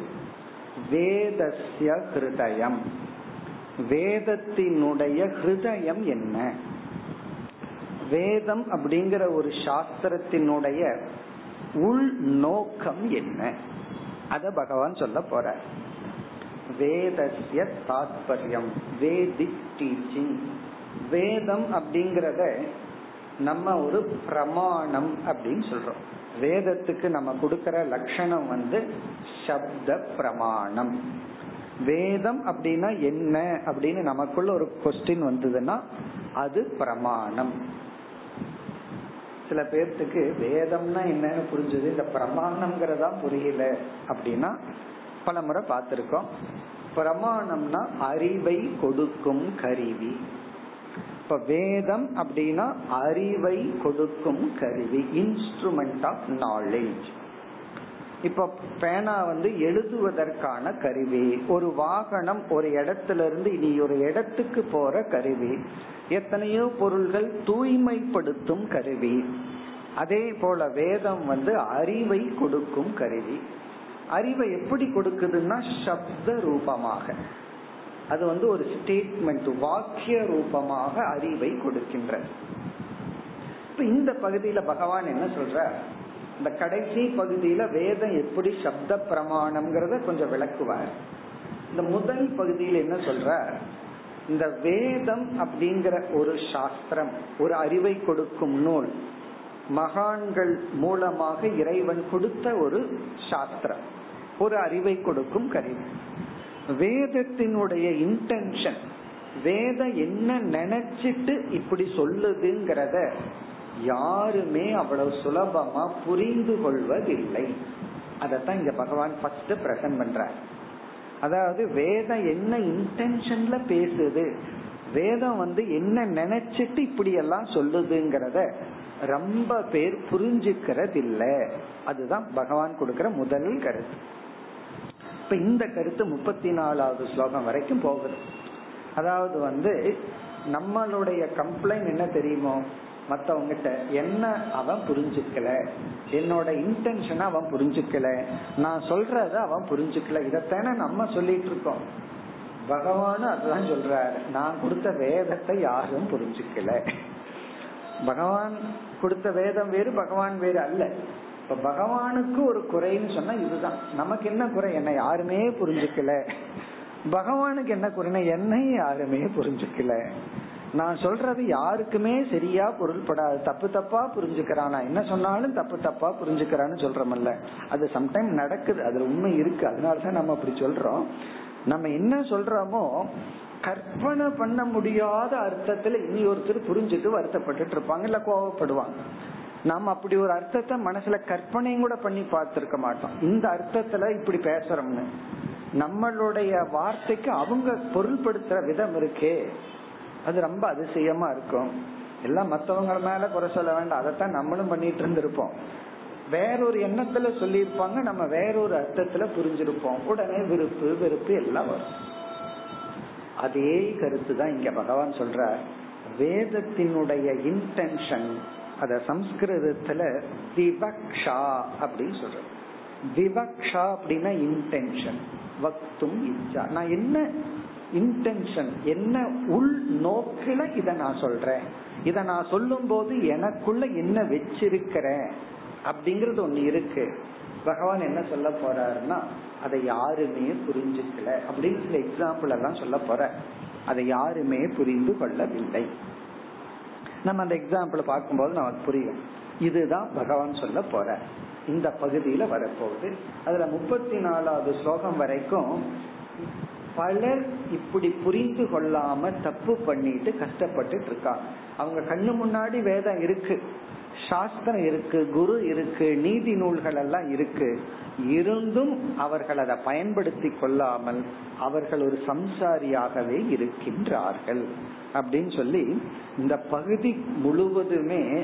வேதஸ்ய ஹிருதயம். வேதத்தினுடைய ஹிருதயம் என்ன? வேதம் அப்படிங்கிற ஒரு சாஸ்திரத்தினுடைய உள் நோக்கம் என்ன? அத பகவான் சொல்ல போற வேதஸ்ய தாத்பரியம் வேதிக் டீச்சிங் வேதம் அப்படிங்கறத நம்ம ஒரு பிரமாணம் அப்படின்னு சொல்றோம். வேதத்துக்கு நம்ம கொடுக்கற லட்சணம் வந்து சப்த பிரமாணம். வேதம் அப்படின்னா என்ன அப்படின்னு நமக்குள்ள ஒரு கொஸ்டின் வந்ததுன்னா அது பிரமாணம். சில பேர்த்துக்கு வேதம்னா என்னன்னு புரிஞ்சது இந்த பிரமாணம்ங்கிறதா புரியல அப்படின்னா பல முறை பார்த்திருக்கோம். பிரமாணம்னா அறிவை கொடுக்கும் கருவி. இப்ப வேதம் அப்படின்னா அறிவை கொடுக்கும் கருவி இன்ஸ்ட்ருமெண்ட் ஆஃப் நாலேஜ் இப்ப பேனா வந்து எழுதுவதற்கான கருவி ஒரு வாகனம் ஒரு இடத்துல இருந்து இனி ஒரு இடத்துக்கு போற கருவி எத்தனையோ பொருள்கள் தூய்மைப்படுத்தும் கருவி. அதே போல வேதம் வந்து அறிவை கொடுக்கும் கருவி. அறிவை எப்படி கொடுக்குதுன்னா சப்த ரூபமாக. அது வந்து ஒரு ஸ்டேட்மெண்ட் வாக்கிய ரூபமாக அறிவை கொடுக்கின்ற இப்ப இந்த பகுதியில பகவான் என்ன சொல்ற இந்த கடைசி பகுதியில வேதம் எப்படி சப்த பிரமாணம்ங்கிறத கொஞ்சம் விளக்குவார். இந்த முதல் பகுதியில் என்ன சொல்ற இந்த வேதம் அப்படிங்கிற ஒரு சாஸ்திரம் ஒரு அறிவை கொடுக்கும் நூல் மகான்கள் மூலமாக இறைவன் கொடுத்த ஒரு சாஸ்திரம். ஒரு அறிவை கொடுக்கும் கருவி. வேதத்தினுடைய இன்டென்ஷன் வேதம் என்ன நினைச்சிட்டு இப்படி சொல்லுதுங்கிறத யாருமே அவ்வளவு சுலபமா புரிந்து கொள்வதில்லை. அதத்தான் இங்க பகவான் ஃபர்ஸ்ட் பிரசன்ட் பண்ற அதாவது வேதம் என்ன இன்டென்ஷன்ல பேசுது வேதம் வந்து என்ன நினைச்சிட்டு இப்படி எல்லாம் சொல்லுதுங்கிறத ரொம்ப பேர் புரிஞ்சுக்கிறது இல்லை அதுதான் பகவான் கொடுக்கிற முதல் கருத்து. இப்ப இந்த கருத்து முப்பத்தி நாலாவது ஸ்லோகம் வரைக்கும் போகுது. அதாவது வந்து நம்மளுடைய கம்ப்ளைண்ட் என்ன தெரியுமோ? மத்தவங்கிட்ட என்ன அவன் புரிஞ்சுக்கல? என்னோட இன்டென்ஷனை அவன் புரிஞ்சுக்கல. நான் சொல்றத அவன் புரிஞ்சுக்கல. இதத்தானே நம்ம சொல்லிட்டு இருக்கோம். பகவானும் அதுதான் சொல்றாரு. நான் கொடுத்த வேதத்தை யாரும் புரிஞ்சுக்கல. பகவான் கொடுத்த வேதம் வேறு பகவான் வேறு அல்ல. இப்ப பகவானுக்கு ஒரு குறைன்னு சொன்னா இதுதான். நமக்கு என்ன குறை? என்ன யாருமே புரிஞ்சுக்கல. பகவானுக்கு என்ன குறைனா என்னை யாருமே புரிஞ்சுக்கல. நான் சொல்றது யாருக்குமே சரியா பொருள்படாது. தப்பு தப்பா புரிஞ்சுக்கிறான். நான் என்ன சொன்னாலும் தப்பு தப்பா புரிஞ்சுக்கிறான்னு சொல்றமல்ல. அது சம்டைம் நடக்குது. அதுல உண்மை இருக்கு. அதனாலதான் நம்ம அப்படி சொல்றோம். நம்ம என்ன சொல்றோமோ கற்பனை பண்ண முடியாத அர்த்தத்துல இனி ஒருத்தர் புரிஞ்சுட்டு வருத்தப்பட்டு இருப்பாங்க. இல்ல கோவப்படுவாங்க. நம்ம அப்படி ஒரு அர்த்தத்தை மனசுல கற்பனையும் கூட பண்ணி பார்த்திருக்க மாட்டோம். இந்த அர்த்தத்துல இப்படி பேசுறோம்னு. நம்மளுடைய வார்த்தைக்கு அவங்க பொருள்படுத்துற விதம் இருக்கே. அது ரொம்ப அதிசயமா இருக்கும். எல்லாம் மத்தவங்க மேல குறை சொல்ல வேண்டாம். அதைத்தான் நம்மளும் பண்ணிட்டு இருந்திருப்போம். வேறொரு எண்ணத்துல சொல்லியிருப்பாங்க. நம்ம வேறொரு அர்த்தத்துல புரிஞ்சிருப்போம். உடனே விருப்பு வெறுப்பு எல்லாம் வரும். அதே கருத்து தான் இங்க பகவான் சொல்ற வேதத்தினுடைய இன்டென்ஷன் அத சம்ஸ்கிருதத்துல விவக்ஷா அப்படின்னு சொல்ற விவக்ஷா அப்படின்னா இன்டென்ஷன் வக்தும் இச்சா. நான் என்ன இன்டென்ஷன் என்ன உள் நோக்கில இத நான் சொல்றேன். இத நான் சொல்லும் போது எனக்குள்ள என்ன வச்சிருக்கிறேன் அப்படிங்கறது ஒண்ணு இருக்கு. பகவான் என்ன சொல்ல போறாருன்னா அதை யாருமே புரிஞ்சுக்கல அப்படின்னு சில எக்ஸாம்பிள் எல்லாம் சொல்ல போற அதை யாருமே புரிந்து கொள்ளவில்லை. நம்ம அந்த எக்ஸாம்பிள் பார்க்கும்போது நமக்கு புரியும். இதுதான் பகவான் சொல்ல போற. இந்த பகுதியில வரப்போகுது. அதுல முப்பத்தி நாலாவது ஸ்லோகம் வரைக்கும் பலர் இப்படி புரிந்து கொள்ளாம தப்பு பண்ணிட்டு கஷ்டப்பட்டு இருக்காங்க. அவங்க கண்ணு முன்னாடி வேதம் இருக்கு. சாஸ்திரம் இருக்கு குரு இருக்கு நீதி நூல்கள் எல்லாம் இருக்கு. இருந்தும் அவர்கள் அதை பயன்படுத்தி கொள்ளாமல் அவர்கள் ஒரு சம்சாரியாகவே இருக்கின்றார்கள். அப்படின்னு சொல்லி இந்த பகுதி முழுவதுமே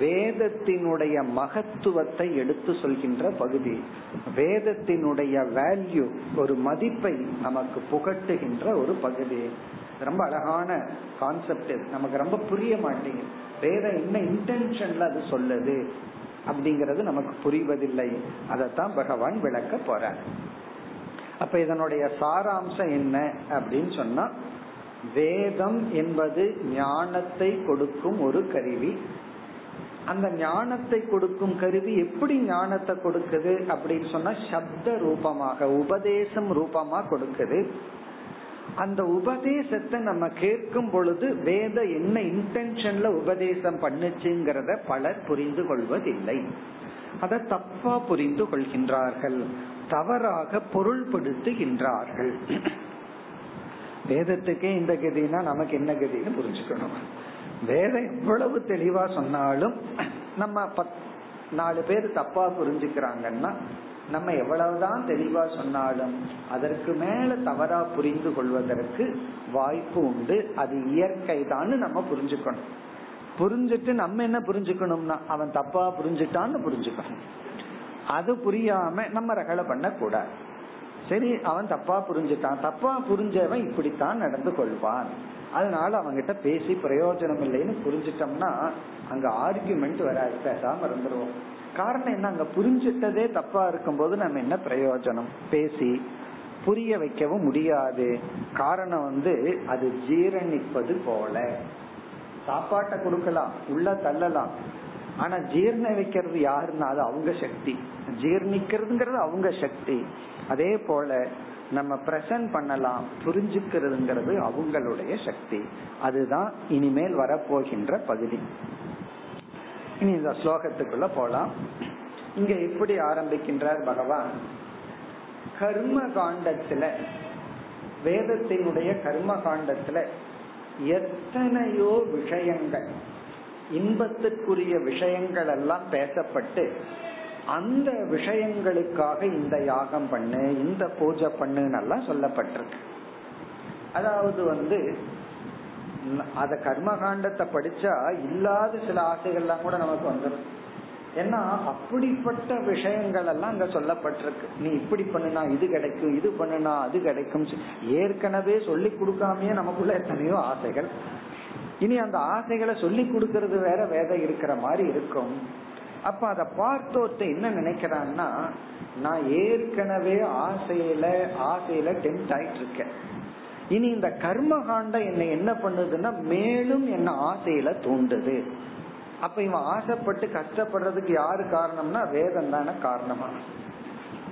வேதத்தினுடைய மகத்துவத்தை எடுத்து சொல்கின்ற பகுதி. வேதத்தினுடைய வேல்யூ ஒரு மதிப்பை நமக்கு புகட்டுகின்ற ஒரு பகுதி. ரொம்ப அழகான கான்செப்ட் நமக்கு ரொம்ப புரிய மாட்டேங்குது. வேதம் என்ன இன்டென்ஷன்ல அது சொல்லுது அப்படிங்கறது நமக்கு புரிவதில்லை. அதைத்தான் பகவான் விளக்க போற அப்ப இதனுடைய சாராம்சம் என்ன அப்படின்னு சொன்னா வேதம் என்பது ஞானத்தை கொடுக்கும் ஒரு கருவி. அந்த ஞானத்தை கொடுக்கும் கருவி எப்படி ஞானத்தை கொடுக்குது அப்படின்னு சொன்னா சப்த ரூபமாக உபதேசம் ரூபமா கொடுக்குது. அந்த உபதேசத்தை நம்ம கேட்கும் பொழுது வேத என்ன இன்டென்ஷன்ல உபதேசம் பண்ணுச்சுங்கிறத பலர் புரிந்து கொள்வதில்லை. அதை தப்பா புரிந்து கொள்கின்றார்கள். தவறாக பொருள்படுத்துகின்றார்கள். வேதத்துக்கே இந்த கதினா நமக்கு என்ன கதின்னு புரிஞ்சுக்கணும். வேதம் எவ்வளவு தெளிவா சொன்னாலும் நம்ம நாலு பேர் தப்பா புரிஞ்சுக்கிறாங்கன்னா நம்ம எவ்வளவுதான் தெளிவா சொன்னாலும் அதற்கு மேல தவறா புரிந்து கொள்வதற்கு வாய்ப்பு உண்டு. அது இயற்கை தான் நம்ம புரிஞ்சுக்கணும். புரிஞ்சுட்டு நம்ம என்ன புரிஞ்சுக்கணும்னா அவன் தப்பா புரிஞ்சுட்டான்னு புரிஞ்சுக்கணும். அது புரியாம நம்ம ரகலை பண்ண கூடாது சரி அவன் தப்பா புரிஞ்சுட்டான். தப்பா புரிஞ்சவன் இப்படித்தான் நடந்து கொள்வான். அதனால அவங்கிட்ட பேசி பிரயோஜனம் இல்லைன்னு புரிஞ்சிட்டோம்னா அங்க ஆர்கியூமெண்ட் வராது. பேசாம இருந்துருவோம். காரணம் என்ன? அங்க புரிஞ்சிட்டதே தப்பா இருக்கும் போது நம்ம என்ன பிரயோஜனம்? பேசி புரிய வைக்கவும் முடியாது. காரணம் வந்து அது ஜீரணிப்பது போல. சாப்பாட்டை கொடுக்கலாம் உள்ள தள்ளலாம். ஆனா ஜீர்ண வைக்கிறது யாருன்னா அது அவங்க சக்தி. ஜீர்ணிக்கிறதுங்கிறது அவங்க சக்தி. அதே போல நம்ம பிரசன்ட் பண்ணலாம் புரிஞ்சுக்கிறதுங்கிறது அவங்களுடைய சக்தி. அதுதான் இனிமேல் வரப்போகின்ற பகுதி. இனி இந்த ஸ்லோகத்துக்குள்ள போலாம். இங்க எப்படி ஆரம்பிக்கின்றார் பகவான்? கர்ம காண்டத்துல வேதத்தினுடைய கர்ம காண்டத்துல எத்தனையோ விஷயங்கள் இன்பத்திற்குரிய விஷயங்கள் எல்லாம் பேசப்பட்டு அந்த விஷயங்களுக்காக இந்த யாகம் பண்ணு இந்த பூஜை பண்ணுன்னெல்லாம் சொல்லப்பட்டிருக்கு. அதாவது வந்து அத கர்மகாண்டத்தை படிச்சா இல்லாத சில ஆசைகள்லாம் கூட நமக்கு வந்துடும் ஏன்னா அப்படிப்பட்ட விஷயங்கள் எல்லாம் அங்க சொல்லப்பட்டிருக்கு. நீ இப்படி பண்ணுனா இது கிடைக்கும் இது பண்ணுனா அது கிடைக்கும். ஏற்கனவே சொல்லி கொடுக்காமயே நமக்குள்ள எத்தனையோ ஆசைகள். இனி அந்த ஆசைகளை சொல்லி கொடுக்கறது வேற வேதம் இருக்கிற மாதிரி இருக்கும். அப்ப அத பார்த்தோத்த என்ன நினைக்கிறான்னா நான் ஏற்கனவே ஆசையில ஆசையில டெம்ட் ஆயிட்டு இருக்கேன் இனி இந்த கர்மகாண்டம் என்னை என்ன பண்ணுதுன்னா மேலும் என்ன ஆசையில தூண்டுது. அப்ப இவன் ஆசைப்பட்டு கஷ்டப்படுறதுக்கு யாரு காரணம்னா வேதம் தானே காரணமா?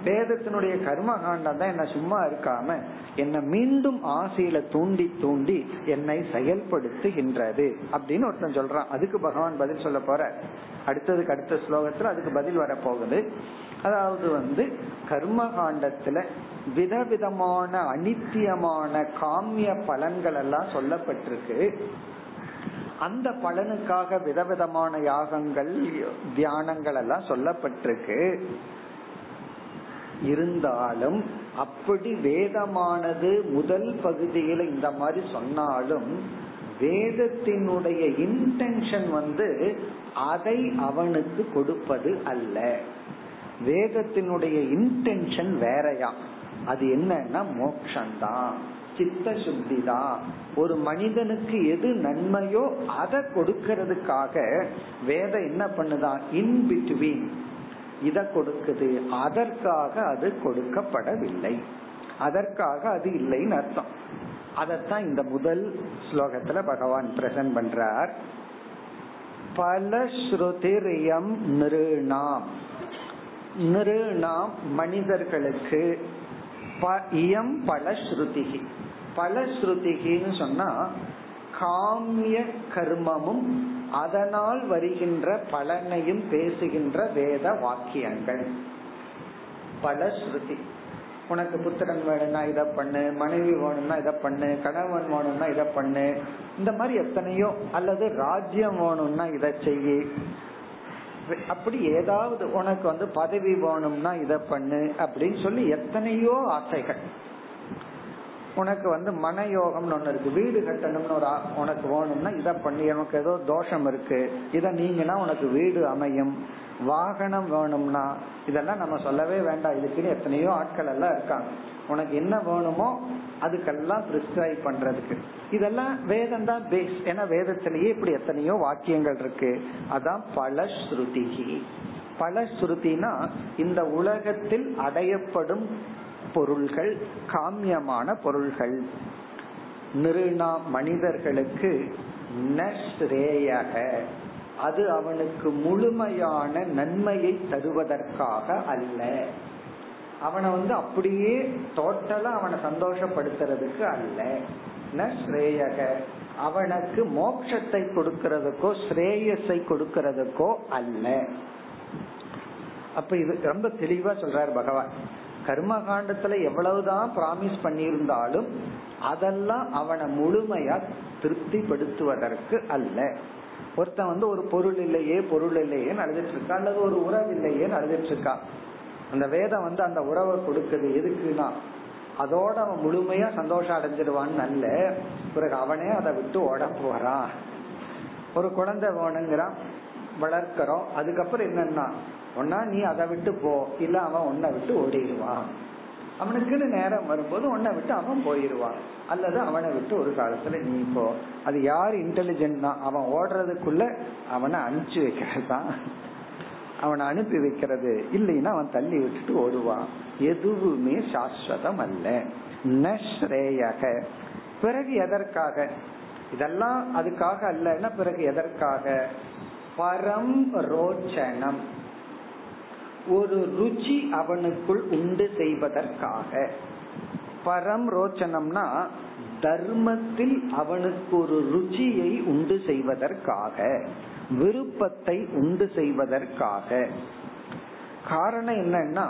வேதத்தினுடைய கர்ம காண்டம் தான் என்ன சும்மா இருக்காம என்ன மீண்டும் ஆசையில தூண்டி தூண்டி என்னை செயல்படுத்துகின்றது அப்படின்னு ஒருத்தன் சொல்றான். அதுக்கு பகவான் பதில் சொல்ல போற. அடுத்ததுக்கு அடுத்த ஸ்லோகத்துல அதுக்கு பதில் வர போகுது அதாவது வந்து கர்ம காண்டத்துல விதவிதமான அனித்தியமான காமிய பலன்கள் எல்லாம் சொல்லப்பட்டிருக்கு. அந்த பலனுக்காக விதவிதமான யாகங்கள் தியானங்கள் எல்லாம் சொல்லப்பட்டிருக்கு. இருந்தாலும் அப்படி வேதமானது முதல் பகுதியில இந்த மாதிரி சொன்னாலும் வேதத்தினுடைய இன்டென்ஷன் வந்து அதை அவனுக்கு கொடுப்பது அல்ல. வேதத்தினுடைய இன்டென்ஷன் வேறையா? அது என்னன்னா மோக்ஷந்தான் சித்த சுத்தி தான் ஒரு மனிதனுக்கு எது நன்மையோ அதை கொடுக்கறதுக்காக வேதம் என்ன பண்ணுதான் இன் பிட்வீன் இதை கொடுக்குது. அதற்காக அது கொடுக்கப்படவில்லை. அதற்காக அது இல்லைன்னு அர்த்தம். அதத்தான் இந்த முதல் ஸ்லோகத்துல பகவான் பிரசன்ட் பண்றார். பலஸ்ருதிரியம் நிருணாம். நிருணாம் மனிதர்களுக்கு இயம் பல ஸ்ருதிகி. பல ஸ்ருதிகின்னு சொன்னா காமிய கர்மமும் அதனால் வருகின்ற பலனையும் பேசுகின்ற வேத வாக்கியங்கள். பல ஸ்ருதி. உனக்கு புத்திரன் வேணும்னா இதை பண்ணு மனைவி வேணும்னா இதை பண்ணு கணவன் வேணும்னா இதை பண்ணு. இந்த மாதிரி எத்தனையோ அல்லது ராஜ்யம் வேணும்னா இதை செய்யு. அப்படி ஏதாவது உனக்கு வந்து பதவி வேணும்னா இதை பண்ணு அப்படின்னு சொல்லி எத்தனையோ ஆசைகள். உனக்கு வந்து மன யோகம்னு ஒண்ணு இருக்கு. வீடு கட்டணும்னு ஒரு உனக்கு வேணும்னா இதை பண்ணி. உனக்கு ஏதோ தோஷம் இருக்கு. இதை நீங்கன்னா உனக்கு வீடு அமையும். வாகனம் வேணும்னா இதெல்லாம் நம்ம சொல்லவே வேண்டாம். இதுக்குன்னு எத்தனையோ ஆட்கள் எல்லாம் இருக்காங்க. உனக்கு என்ன வேணுமோ அதுக்கெல்லாம் பிரிஸ்கிரைப் பண்றதுக்கு. இதெல்லாம் வேதம் தான் பேஸ் ஏன்னா வேதத்திலேயே இப்படி எத்தனையோ வாக்கியங்கள் இருக்கு. அதான் பல ஸ்ருதிகி. பல ஸ்ருதினா இந்த உலகத்தில் அடையப்படும் பொருள்கள் காமியமான பொருள்கள். நிருணா மனிதர்களுக்கு நஸ்ரேயக அது அவனுக்கு முழுமையான நன்மையை தருவதற்காக அல்ல. அவனை வந்து அப்படியே டோட்டலா அவனை சந்தோஷப்படுத்துறதுக்கு அல்ல. ஸ்ரேயக அவனுக்கு மோட்சத்தை கொடுக்கறதுக்கோ ஸ்ரேயஸை கொடுக்கறதுக்கோ அல்ல. அப்ப இது ரொம்ப தெளிவா சொல்றாரு பகவான். கர்ம காண்டத்துல எவ்வளவுதான் பிராமிஸ் பண்ணியிருந்தாலும் அதெல்லாம் அவனை முழுமையா திருப்திப்படுத்துவதற்கு அல்ல. ஒருத்தன் வந்து ஒரு பொருள் இல்லையே பொருள் இல்லையே அழுதுட்டு இருக்கா? அல்லது ஒரு உறவு இல்லையே அழுதுட்டு இருக்கா? அந்த வேதம் வந்து அந்த உறவை கொடுக்குது. எதுக்குன்னா அதோட அவன் முழுமையா சந்தோஷம் அடைஞ்சிடுவான்னு அல்ல. பிறகு அவனே அதை விட்டு ஓட போறான். ஒரு குழந்தை வேணுங்கிறான் வளர்க்கிறோம். அதுக்கப்புறம் என்னன்னா ஒன்னா நீ அதை விட்டு போ. இல்ல அவன் உன்னை விட்டு ஓடிடுவான். அவனுக்குன்னு நேரம் வரும்போது உன்னை விட்டு அவன் போயிடுவான். அல்லது அவனை விட்டு ஒரு காலத்துல நீ போ. அது யார் இன்டெலிஜென்ட் தான் அவன் ஓடுறதுக்குள்ள அவனை அனுப்பிச்சு வைக்கிறது? தான் அவனை அனுப்பி வைக்கிறது. இல்லைன்னா அவன் தள்ளி விட்டுட்டு ஓடுவான். எதுவுமே சாஸ்வதம் அல்ல. நஸ்ரேயக பிறகு எதற்காக? இதெல்லாம் அதுக்காக அல்லன்னா பிறகு எதற்காக? பரம் ரோச்சனம். ஒரு ருச்சி அவனுக்குள் உண்டு செய்வதற்காக. பரம் ரோச்சனம்னா தர்மத்தில் அவனுக்கு ஒரு ருச்சியை உண்டு செய்வதற்காக விருப்பத்தை உண்டு செய்வதற்காக. காரணம் என்னன்னா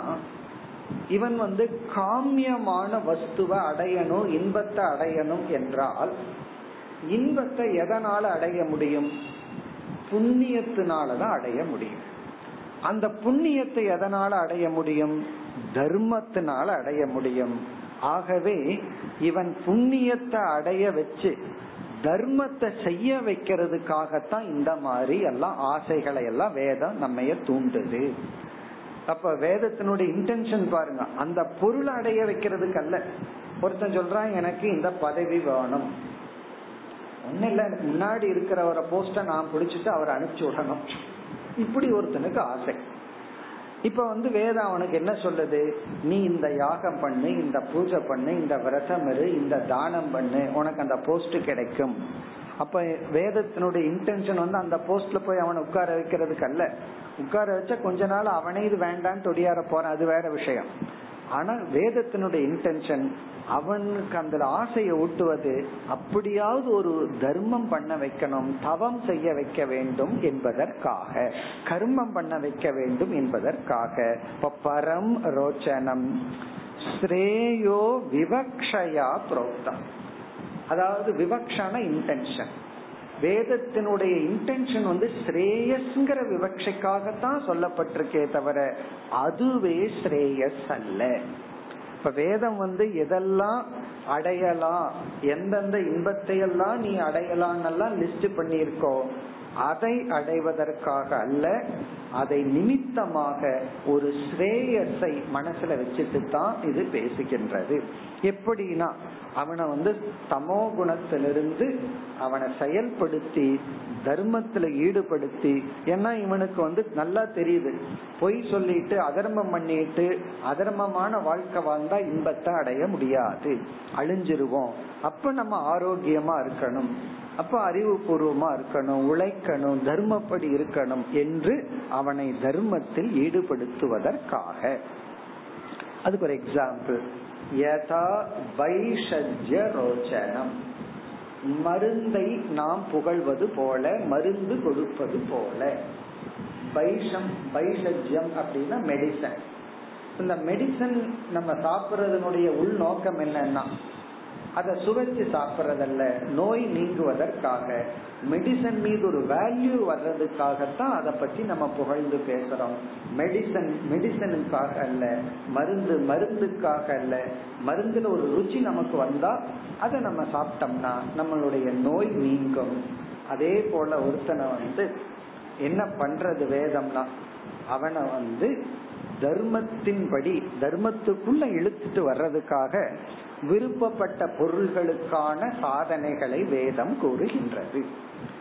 இவன் வந்து காமியமான வஸ்துவை அடையணும் இன்பத்தை அடையணும் என்றால் இன்பத்தை எதனால அடைய முடியும்? புண்ணியத்தினாலதான் அடைய முடியும். அந்த புண்ணியத்தை எதனால அடைய முடியும்? தர்மத்தினால அடைய முடியும். ஆகவே இவன் புண்ணியத்தை அடைய வச்சு தர்மத்தை செய்ய வைக்கிறதுக்காகத்தான் இந்த மாதிரி எல்லாம் ஆசைகளை எல்லாம் வேதம் நம்ம தூண்டுது. அப்ப வேதத்தினுடைய இன்டென்ஷன் பாருங்க. அந்த பொருள் அடைய வைக்கிறதுக்கு அல்ல ஒருத்தன் சொல்றான் எனக்கு இந்த பதவி வேணும். ஒன்னும் இல்ல எனக்கு முன்னாடி இருக்கிறவரை போஸ்ட நான் பிடிச்சிட்டு அவரை அனுப்பிச்சு விடணும். இப்படி ஒருத்தனுக்கு ஆசை. இப்ப வந்து வேதம் அவனுக்கு என்ன சொல்லுது? நீ இந்த யாகம் பண்ணு இந்த பூஜை பண்ணு இந்த விரதம் இரு இந்த தானம் பண்ணு உனக்கு அந்த போஸ்ட் கிடைக்கும். அப்ப வேதத்தினுடைய இன்டென்ஷன் வந்து அந்த போஸ்ட்ல போய் அவனை உட்கார வைக்கிறதுக்கு அல்ல. உட்கார வச்சா கொஞ்ச நாள் அவனே இது வேண்டான்னு தொடியார போறான். அது வேற விஷயம். ஆனா வேதத்தினுடைய இன்டென்ஷன் அவனுக்கு அந்த ஆசையை ஊட்டுவது அப்படியாவது ஒரு தர்மம் பண்ண வைக்கணும் தவம் செய்ய வைக்க வேண்டும் என்பதற்காக. கர்மம் பண்ண வைக்க வேண்டும் என்பதற்காக. இப்ப பரம் ரோச்சனம் ஸ்ரேயோ விவக்ஷயா புரோக்தம். அதாவது விவக்ஷான இன்டென்ஷன் வேதத்தினுடைய இன்டென்ஷன் வந்து ஸ்ரேயஸ்ங்கிற விவக்ஷைக்காகத்தான் சொல்லப்பட்டிருக்கே தவிர அதுவே ஸ்ரேயஸ் அல்ல இப்ப வேதம் வந்து எதெல்லாம் அடையலாம் எந்தெந்த இன்பத்தை எல்லாம் நீ அடையலாம் எல்லாம் லிஸ்ட் பண்ணியிருக்கோ அதை அடைவதற்காக அல்ல அதை நிமித்தமாக ஒரு ஸ்ரேயஸை மனசுல வச்சுட்டு தான் இது பேசுகின்றது. எப்படின்னா அவனை வந்து தமோ குணத்திலிருந்து அவனை செயல்படுத்தி தர்மத்துல ஈடுபடுத்தி ஏன்னா இவனுக்கு வந்து நல்லா தெரியுது. பொய் சொல்லிட்டு அதர்மம் பண்ணிட்டு அதர்மமான வாழ்க்கை வாழ்ந்தா இன்பத்தை அடைய முடியாது. அழிஞ்சிருவோம். அப்ப நம்ம ஆரோக்கியமா இருக்கணும். அப்ப அறிவுபூர்வமா இருக்கணும் உழைக்கணும் தர்மப்படி இருக்கணும் என்று அவனை தர்மத்தில் ஈடுபடுத்துவதற்காக. அதுக்கு ஒரு எக்ஸாம்பிள் யதா வைஷஜ்ய ரோச்சனம். மருந்தை நாம் புகழ்வது போல மருந்து கொடுப்பது போல. வைஷம் வைஷஜ்யம் அப்படின்னா மெடிசன் இந்த மெடிசன் நம்ம சாப்பிடுறதுனுடைய உள்நோக்கம் என்னன்னா அதை சுவைச்சு சாப்பிட்றதல்ல. நோய் நீங்குவதற்காக. மெடிசன் மீது ஒரு வேல்யூ வர்றதுக்காகத்தான் அதை பத்தி நம்ம புகழ்ந்து பேசுறோம். மெடிசன் மெடிசனுக்காக அல்ல மருந்து மருந்துக்காக அல்ல. மருந்துல ஒரு ருச்சி நமக்கு வந்தா அதை நம்ம சாப்பிட்டோம்னா நம்மளுடைய நோய் நீங்கும். அதே போல ஒருத்தனை வந்து என்ன பண்றது வேதம்னா அவனை வந்து தர்மத்தின்படி தர்மத்துக்குள்ள இழுத்துட்டு வர்றதுக்காக விருப்பப்பட்ட பொருள்களுக்கான சாதனைகளை வேதம் கூறுகின்றது.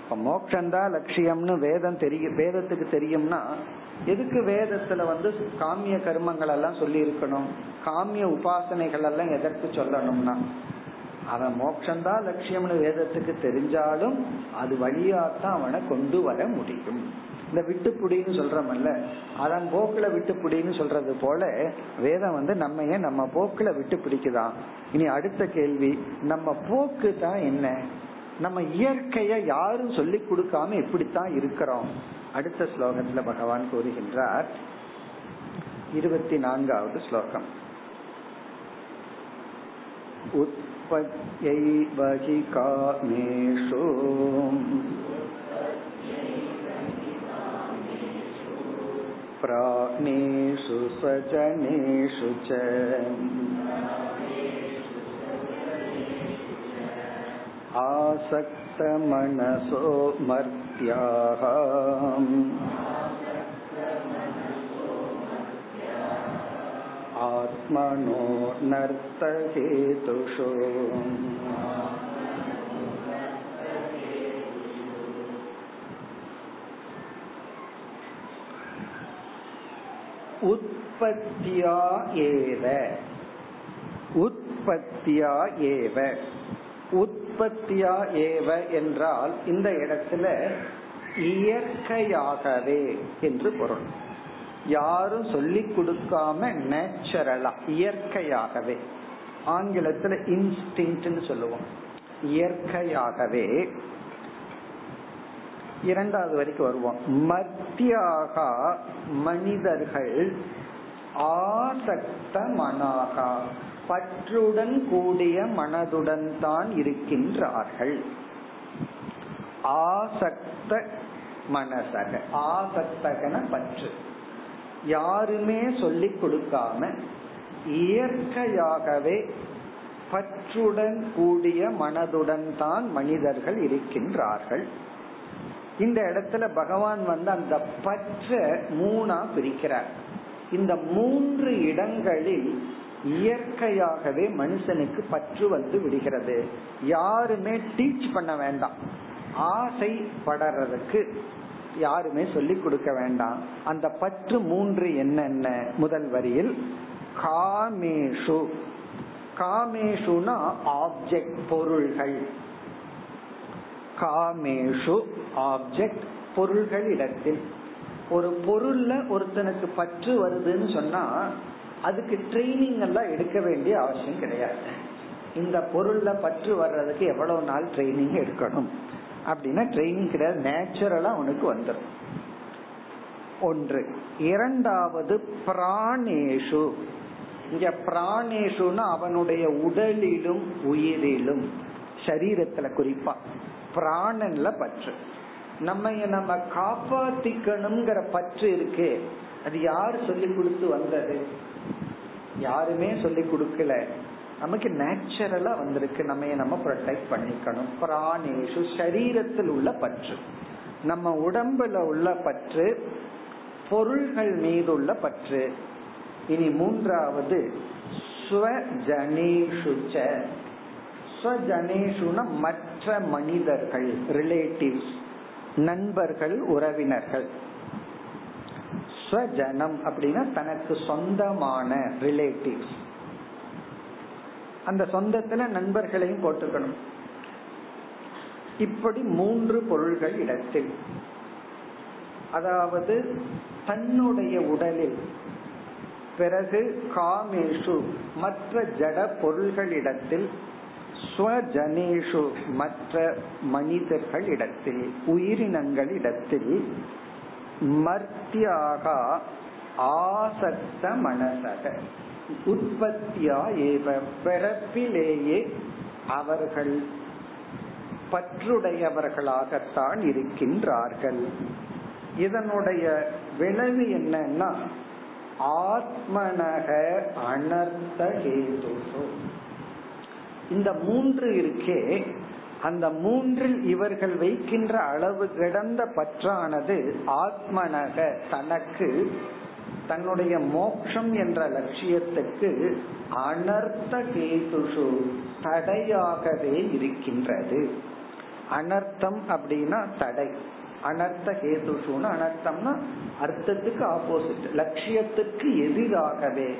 இப்ப மோட்சம்தான் லட்சியம்னு வேதம் தெரியும் வேதத்துக்கு தெரியும்னா எதுக்கு வேதத்துல வந்து காமிய கர்மங்கள் எல்லாம் சொல்லி இருக்கணும் காமிய உபாசனைகள் எல்லாம் எதற்கு சொல்லணும்னா? அவன் மோட்சம்தான் லட்சியம்னு வேதத்துக்கு தெரிஞ்சாலும் அது வழியாத்தான் அவனை கொண்டு வர முடியும். இந்த விட்டுப்புடின்னு சொல்றமல்ல அதன் போக்குல விட்டுப்புடின்னு சொல்றது போல வேதம் வந்து நம்ம நம்ம போக்குல விட்டு பிடிக்குதான் இனி அடுத்த கேள்வி நம்ம போக்கு தான் என்ன நம்ம இயற்கைய யாரும் சொல்லி கொடுக்காம எப்படித்தான் இருக்கிறோம் அடுத்த ஸ்லோகத்துல பகவான் கூறுகின்றார் இருபத்தி நான்காவது ஸ்லோகம் उत्पत्त्यैव हि कामेषु प्राणेषु स्वजनेषु च आसक्तमनसो मर्त्याः आत्मनो नर्तहेतुषु உற்பத்தியா ஏவ. உற்பத்தியா ஏவ. உற்பத்தியா ஏவ என்றால் இந்த இடத்துல இயற்கையாகவே என்று பொருள். யாரும் சொல்லி கொடுக்காம நேச்சுரலா இயற்கையாகவே. ஆங்கிலத்துல இன்ஸ்டிங்க்ட்னு சொல்லுவோம். இயற்கையாகவே இரண்டாவது வரைக்கும் வருவோம். மத்தியாகா மனிதர்கள் ஆசக்த மனாகா பற்றுடன் கூடிய மனதுடன் தான் இருக்கின்றார்கள். ஆசக்த மனசக ஆசக்தகன பற்று. யாருமே சொல்லி கொடுக்காம இயற்கையாகவே பற்றுடன் கூடிய மனதுடன் தான் மனிதர்கள் இருக்கின்றார்கள். இந்த இடத்துல பகவான் வந்து அந்த பற்ற மூணா பிரிக்கிறார். இந்த மூன்று இடங்களில் இயற்கையாகவே மனுஷனுக்கு பற்று வந்து விடுகிறது. யாருமே டீச் பண்ண வேண்டாம். ஆசை படறதுக்கு யாருமே சொல்லி கொடுக்க வேண்டாம். அந்த பற்று மூன்று என்னென்ன? முதல் வரியில் காமேஷு. காமேஷுனா ஆப்ஜெக்ட் பொருள்கள். காமேஷு ஆப்ஜெக்ட் பொருள்கள் இடத்தில் ஒரு பொருள்ல ஒருத்தனுக்கு பற்று வருதுன்னு சொன்னா அதுக்கு ட்ரைனிங் எல்லாம் எடுக்க வேண்டிய அவசியம் கிடையாது. இந்த பொருள்ல பற்று வர்றதுக்கு எவ்வளவு நாள் ட்ரைனிங் எடுக்கணும்? அப்படின்னா ட்ரைனிங் கிடையாது நேச்சுரலா அவனுக்கு வந்துடும் ஒன்று. இரண்டாவது பிராணேஷு. இங்க பிராணேஷுன்னா அவனுடைய உடலிலும் உயிரிலும் சரீரத்துல குறிப்பா. பிராணன்ல பற்று. நம்ம நம்ம காப்பாத்திக்கணுங்கிற பற்று இருக்கு. அது யார் சொல்லி கொடுத்து வந்தது? யாருமே சொல்லி கொடுக்கல. நமக்கு நேச்சுரலா வந்திருக்கு. நம்ம நம்ம ப்ரொடெக்ட் பண்ணிக்கணும். பிராணேஷு சரீரத்தில் உள்ள பற்று. நம்ம உடம்புல உள்ள பற்று பொருள்கள் மீது உள்ள பற்று. இனி மூன்றாவது ஸ்வஜனேஷுச்ச ஸ்வஜனேஷுன மற்ற மனிதர்கள் ரிலேட்டிவ்ஸ் நண்பர்கள் உறவினர்கள். ஸ்வஜனம் அப்படின்னா தனக்கு சொந்தமான ரிலேட்டிவ்ஸ் அந்த சொந்தத்துல நண்பர்களையும் போட்டுக்கணும். இப்படி மூன்று பொருள்கள் இடத்தில். அதாவது தன்னுடைய உடலில் பிறகு காமேஷு மற்ற ஜட பொருள்களிடத்தில் ஸ்வஜனேஷு மற்ற மனிதர்களிடத்தில் உயிரினங்களிடத்தில் மர்த்தியாக ஆசக்த மனசக. உற்பத்தியா ஏவ பிறப்பிலேயே அவர்கள் பற்றுடையவர்களாகத்தான் இருக்கின்றார்கள். இதனுடைய விளைவு என்னன்னா ஆத்மனக அனர்த்த ஹேதுசோ. இந்த மூன்று இருக்கே அந்த மூன்றில் இவர்கள் வைக்கின்ற அளவு கிடந்த பற்றானது ஆத்மனக தனக்கு தன்னுடைய மோட்சம் என்ற லட்சியத்துக்கு அனர்த்த கேதுஷு தடையாகவே இருக்கின்றது. அனர்த்தம் அப்படின்னா தடை. அனர்த்த ஹேதுஷுன்னு அனர்த்தம்னா அர்த்தத்துக்கு ஆப்போசிட் லட்சியத்துக்கு எதிராகவே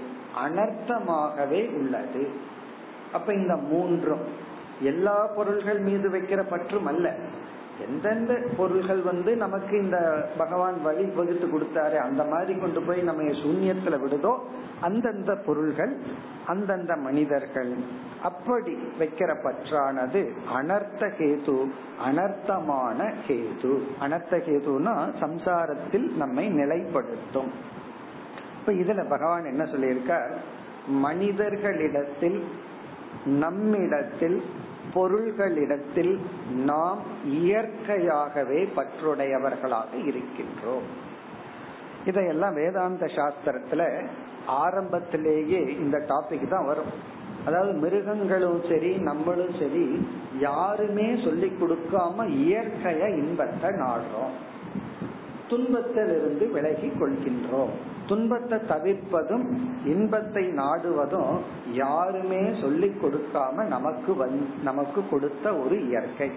அனர்த்தமாகவே உள்ளது. அப்ப இந்த மூன்றும் எல்லா பொருள்கள் மீது வைக்கிற பற்றும் அல்ல. எந்தெந்த பொருள்கள் வந்து நமக்கு இந்த பகவான் வழி வகுத்து கொடுத்தாரு அந்த மாதிரி கொண்டு போய் நம்ம சூன்யத்துல விடுதோ அந்தந்த பொருள்கள் அந்தந்த மனிதர்கள். அப்படி வைக்கிற பற்றானது அனர்த்த கேது அனர்த்தமான கேது. அனர்த்த கேதுனா சம்சாரத்தில் நம்மை நிலைப்படுத்தும். இப்ப இதுல பகவான் என்ன சொல்லியிருக்கார்? மனிதர்களிடத்தில் நம்மிடத்தில் பொருள்களிடத்தில் நாம் இயற்கையாகவே பற்றுடையவர்களாக இருக்கின்றோம். இதையெல்லாம் வேதாந்த சாஸ்திரத்துல ஆரம்பத்திலேயே இந்த டாபிக் தான் வரும். அதாவது மிருகங்களும் சரி நம்மளும் சரி யாருமே சொல்லி கொடுக்காம இயற்கைய இன்பத்தை நாடுறோம். துன்பத்திலிருந்து விலகி கொள்கின்றோம். துன்பத்தை தவிர்ப்பதும் இன்பத்தை நாடுவதும் யாருமே சொல்லி கொடுக்காம நமக்கு வந் நமக்கு கொடுத்த ஒரு இயற்கை.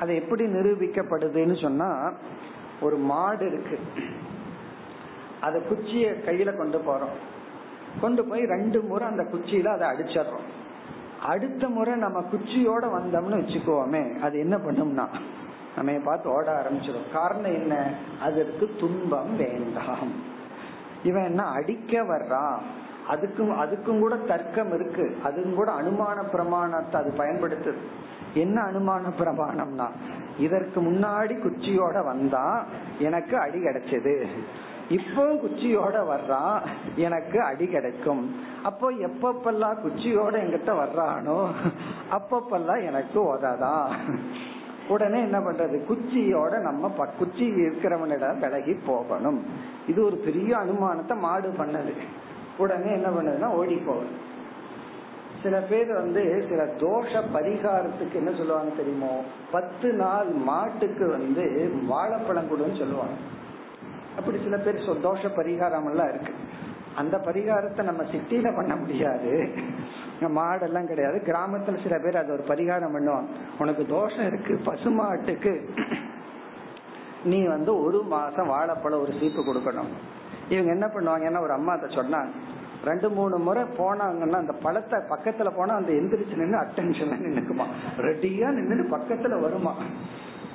அது எப்படி நிரூபிக்கப்படுதுன்னு சொன்னா ஒரு மாடு இருக்கு. அத குச்சிய கையில கொண்டு போறோம். கொண்டு போய் ரெண்டு முறை அந்த குச்சியில அதை அடிச்சிடறோம். அடுத்த முறை நம்ம குச்சியோட வந்தோம்னு வச்சுக்கோமே அது என்ன பண்ணும்னா நம்ம பார்த்து ஓட ஆரம்பிச்சிடும். காரணம் என்ன? அதற்கு துன்பம் வேண்டாம். இவன் என்ன அடிக்க வர்றான் அதுக்கும் அதுக்கும் கூட தர்க்கம் இருக்கு. அதுக்கும் கூட அனுமான பிரமாணத்தை அது பயன்படுத்துது. என்ன அனுமான பிரமாணம்னா இதற்கு முன்னாடி குச்சியோட வந்தா எனக்கு அடி கிடைச்சது. இப்போ குச்சியோட வர்றான் எனக்கு அடி கிடைக்கும். அப்போ எப்பப்பெல்லாம் குச்சியோட எங்கிட்ட வர்றானோ அப்பப்பெல்லாம் எனக்கு உததான் உடனே என்ன பண்றது? குச்சியோட நம்ம குச்சி இருக்கிறவனிடம் விலகி போகணும். இது ஒரு பெரிய அனுமானத்தை மாடு பண்ணது. உடனே என்ன பண்ணதுன்னா ஓடி போகணும் சில பேர் வந்து சில தோஷ பரிகாரத்துக்கு என்ன சொல்லுவாங்க தெரியுமோ? பத்து நாள் மாட்டுக்கு வந்து வாழைப்பழம் கொடுன்னு சொல்லுவாங்க. அப்படி சில பேர் தோஷ பரிகாரம் எல்லாம் இருக்கு. அந்த பரிகாரத்தை நம்ம சிட்டியில பண்ண முடியாது. மாடெல்லாம் கிடையாது. கிராமத்துல சில பேர் அது ஒரு பரிகாரம் பண்ணுவாங்க. உனக்கு தோஷம் இருக்கு பசுமாட்டுக்கு நீ வந்து ஒரு மாசம் வாழைப்பழம் ஒரு சீப்பு கொடுக்கணும். இவங்க என்ன பண்ணுவாங்கன்னா ஒரு அம்மா அதை சொன்னாங்க. ரெண்டு மூணு முறை போனாங்கன்னா அந்த பழத்தை பக்கத்துல போனா அந்த எந்திரிச்சு நின்று அட்டென்ஷன்ல நின்னுக்குமா. ரெடியா நின்று பக்கத்துல வருமா.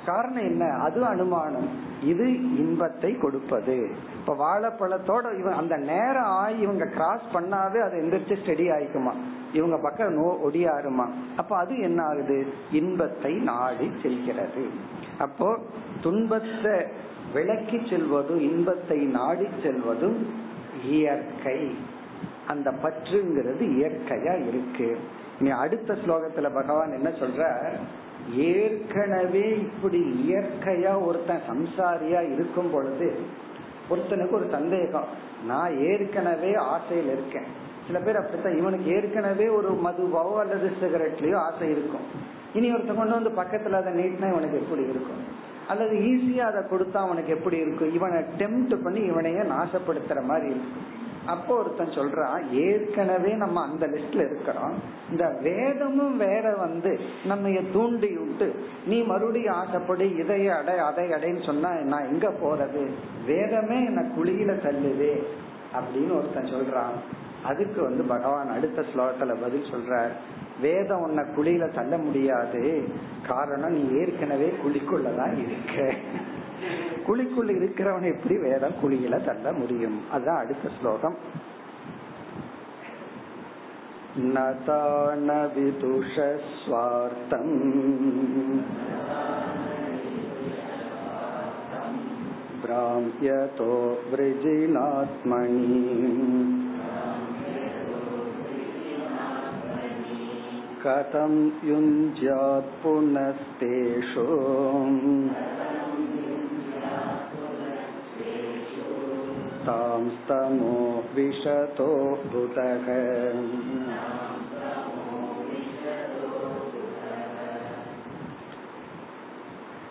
காரணம் என்ன? அது அனுமானம். இது இன்பத்தை கொடுப்பது. இப்ப வாழைப்பழத்தோட இவன் அந்த நேரம் ஆகி இவங்க கிராஸ் பண்ணாவே அது எந்திரிச்சு ஸ்டெடி ஆயிக்குமா? இவங்க பக்கம் நோ ஒடியாருமா? அப்ப அது என்ன ஆகுது? இன்பத்தை நாடி செல்கிறது. அப்போ துன்பத்தை விளக்கி செல்வதும் இன்பத்தை நாடி செல்வதும் இயற்கை. அந்த பற்றுங்கிறது இயற்கையா இருக்கு. நீ அடுத்த ஸ்லோகத்துல பகவான் என்ன சொல்ற ஏற்கனவே இப்படி இயற்கையா ஒருத்தன் சம்சாரியா இருக்கும் பொழுது ஒருத்தனுக்கு ஒரு சந்தேகம். நான் ஏற்கனவே ஆசையில் இருக்கேன். சில பேர் அப்படித்தான் இவனுக்கு ஏற்கனவே ஒரு மதுவோ அல்லது சிகரெட்லயோ ஆசை இருக்கும். இனி ஒருத்தன் கொண்டு வந்து பக்கத்துல அதை நீட்டினா இவனுக்கு எப்படி இருக்கும்? அல்லது ஈஸியா அதை கொடுத்தா அவனுக்கு எப்படி இருக்கும்? இவனை டெம்ட் பண்ணி இவனையே நாசப்படுத்துற மாதிரி இருக்கும். அப்போ ஒருத்தன் சொல்றான் ஏற்கனவே நம்ம அந்த லிஸ்ட்ல இருக்கிறோம். இந்த வேதமும் வேற வந்து நம்ம தூண்டி விட்டு நீ மறுபடியும் ஆசைப்படி இதை அடை அதை அடைன்னு சொன்னா நான் எங்க போறது? வேதமே என்ன குழியில தள்ளுதே அப்படின்னு ஒருத்தன் சொல்றான். அதுக்கு வந்து பகவான் அடுத்த ஸ்லோகத்துல பதில் சொல்றார். வேதம் உன்னை குழியில தள்ள முடியாது. காரணம் நீ ஏற்கனவே குழிக்குள்ளதான் இருக்க. குழிக்குள்ள இருக்கிறவன் எப்படி வேதம் குழியில தள்ள முடியும் அதுதான் அடுத்த ஸ்லோகம் நதான விதுஷஸ்வார்த்தம் भ्राम्यतो वृजिनात्मनि कथं युञ्ज्यात् पुनस्तेषु तां स्तमो विशतो भुतः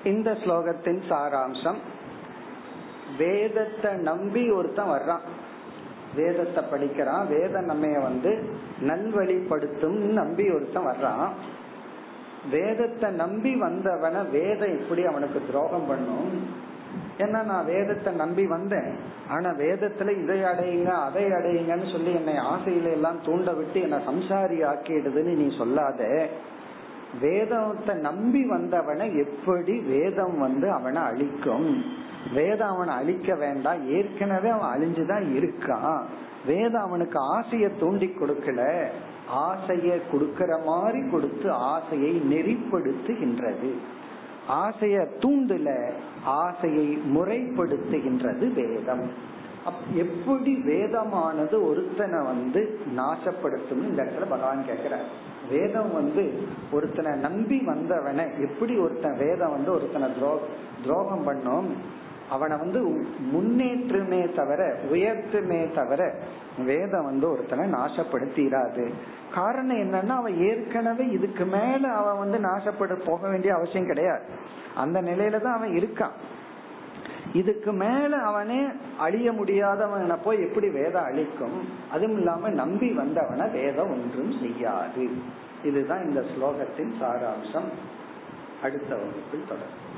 இந்த ஸ்லோகத்தின் சாராம்சம் வேதத்தை நம்பி ஒருத்தன் வர்றான் வேதத்தை படிக்கிறான் வேதம் நம்ம வந்து நல்வழிப்படுத்தும் நம்பி ஒருத்தன் வர்றான் வேதத்தை நம்பி வந்தவன வேதம் எப்படி அவனுக்கு துரோகம் பண்ணும் ஏன்னா நான் வேதத்தை நம்பி வந்தேன்? ஆனா வேதத்துல இதை அடையுங்க அதை அடையுங்கன்னு சொல்லி என்னை ஆசையில எல்லாம் தூண்ட விட்டு என்னை சம்சாரி ஆக்கிடுதுன்னு நீ சொல்லாத. வேதத்தை நம்பி வந்தவனை எப்படி வேதம் வந்து அவனை அழிக்கும்? வேதம் அவனை அழிக்க வேண்டாம். ஏற்கனவே அவன் அழிஞ்சுதான் இருக்கான். வேதம் அவனுக்கு ஆசையை தூண்டி கொடுக்கல. ஆசையை கொடுக்கற மாதிரி கொடுத்து ஆசையை நெறிப்படுத்துகின்றது. ஆசைய தூண்டுல ஆசையை முறைப்படுத்துகின்றது வேதம். எப்படி வேதமானது ஒருத்தனை வந்து நாசப்படுத்தும் இந்த இடத்துல பகவான் கேக்குறார் வேதம் வந்து ஒருத்தனை நம்பி வந்தவனை எப்படி ஒருத்தன் வேதம் வந்து ஒருத்தனை துரோ துரோகம் பண்ணும் அவனை வந்து முன்னேற்றுமே தவிர உயர்த்துமே தவிர வேதம் வந்து ஒருத்தனை நாசப்படுத்திடாது காரணம் என்னன்னா அவன் ஏற்கனவே இதுக்கு மேல அவன் வந்து நாசப்பட போக வேண்டிய அவசியம் கிடையாது. அந்த நிலையில தான் அவன் இருக்கான். இதுக்கு மேல அவனே அழிய முடியாதவனை போய் எப்படி வேதம் அழிக்கும்? அதுவும் இல்லாம நம்பி வந்தவனை வேதம் ஒன்றும் செய்யாது. இதுதான் இந்த ஸ்லோகத்தின் சாராம்சம். அடுத்த வகுப்பில் தொடரும்.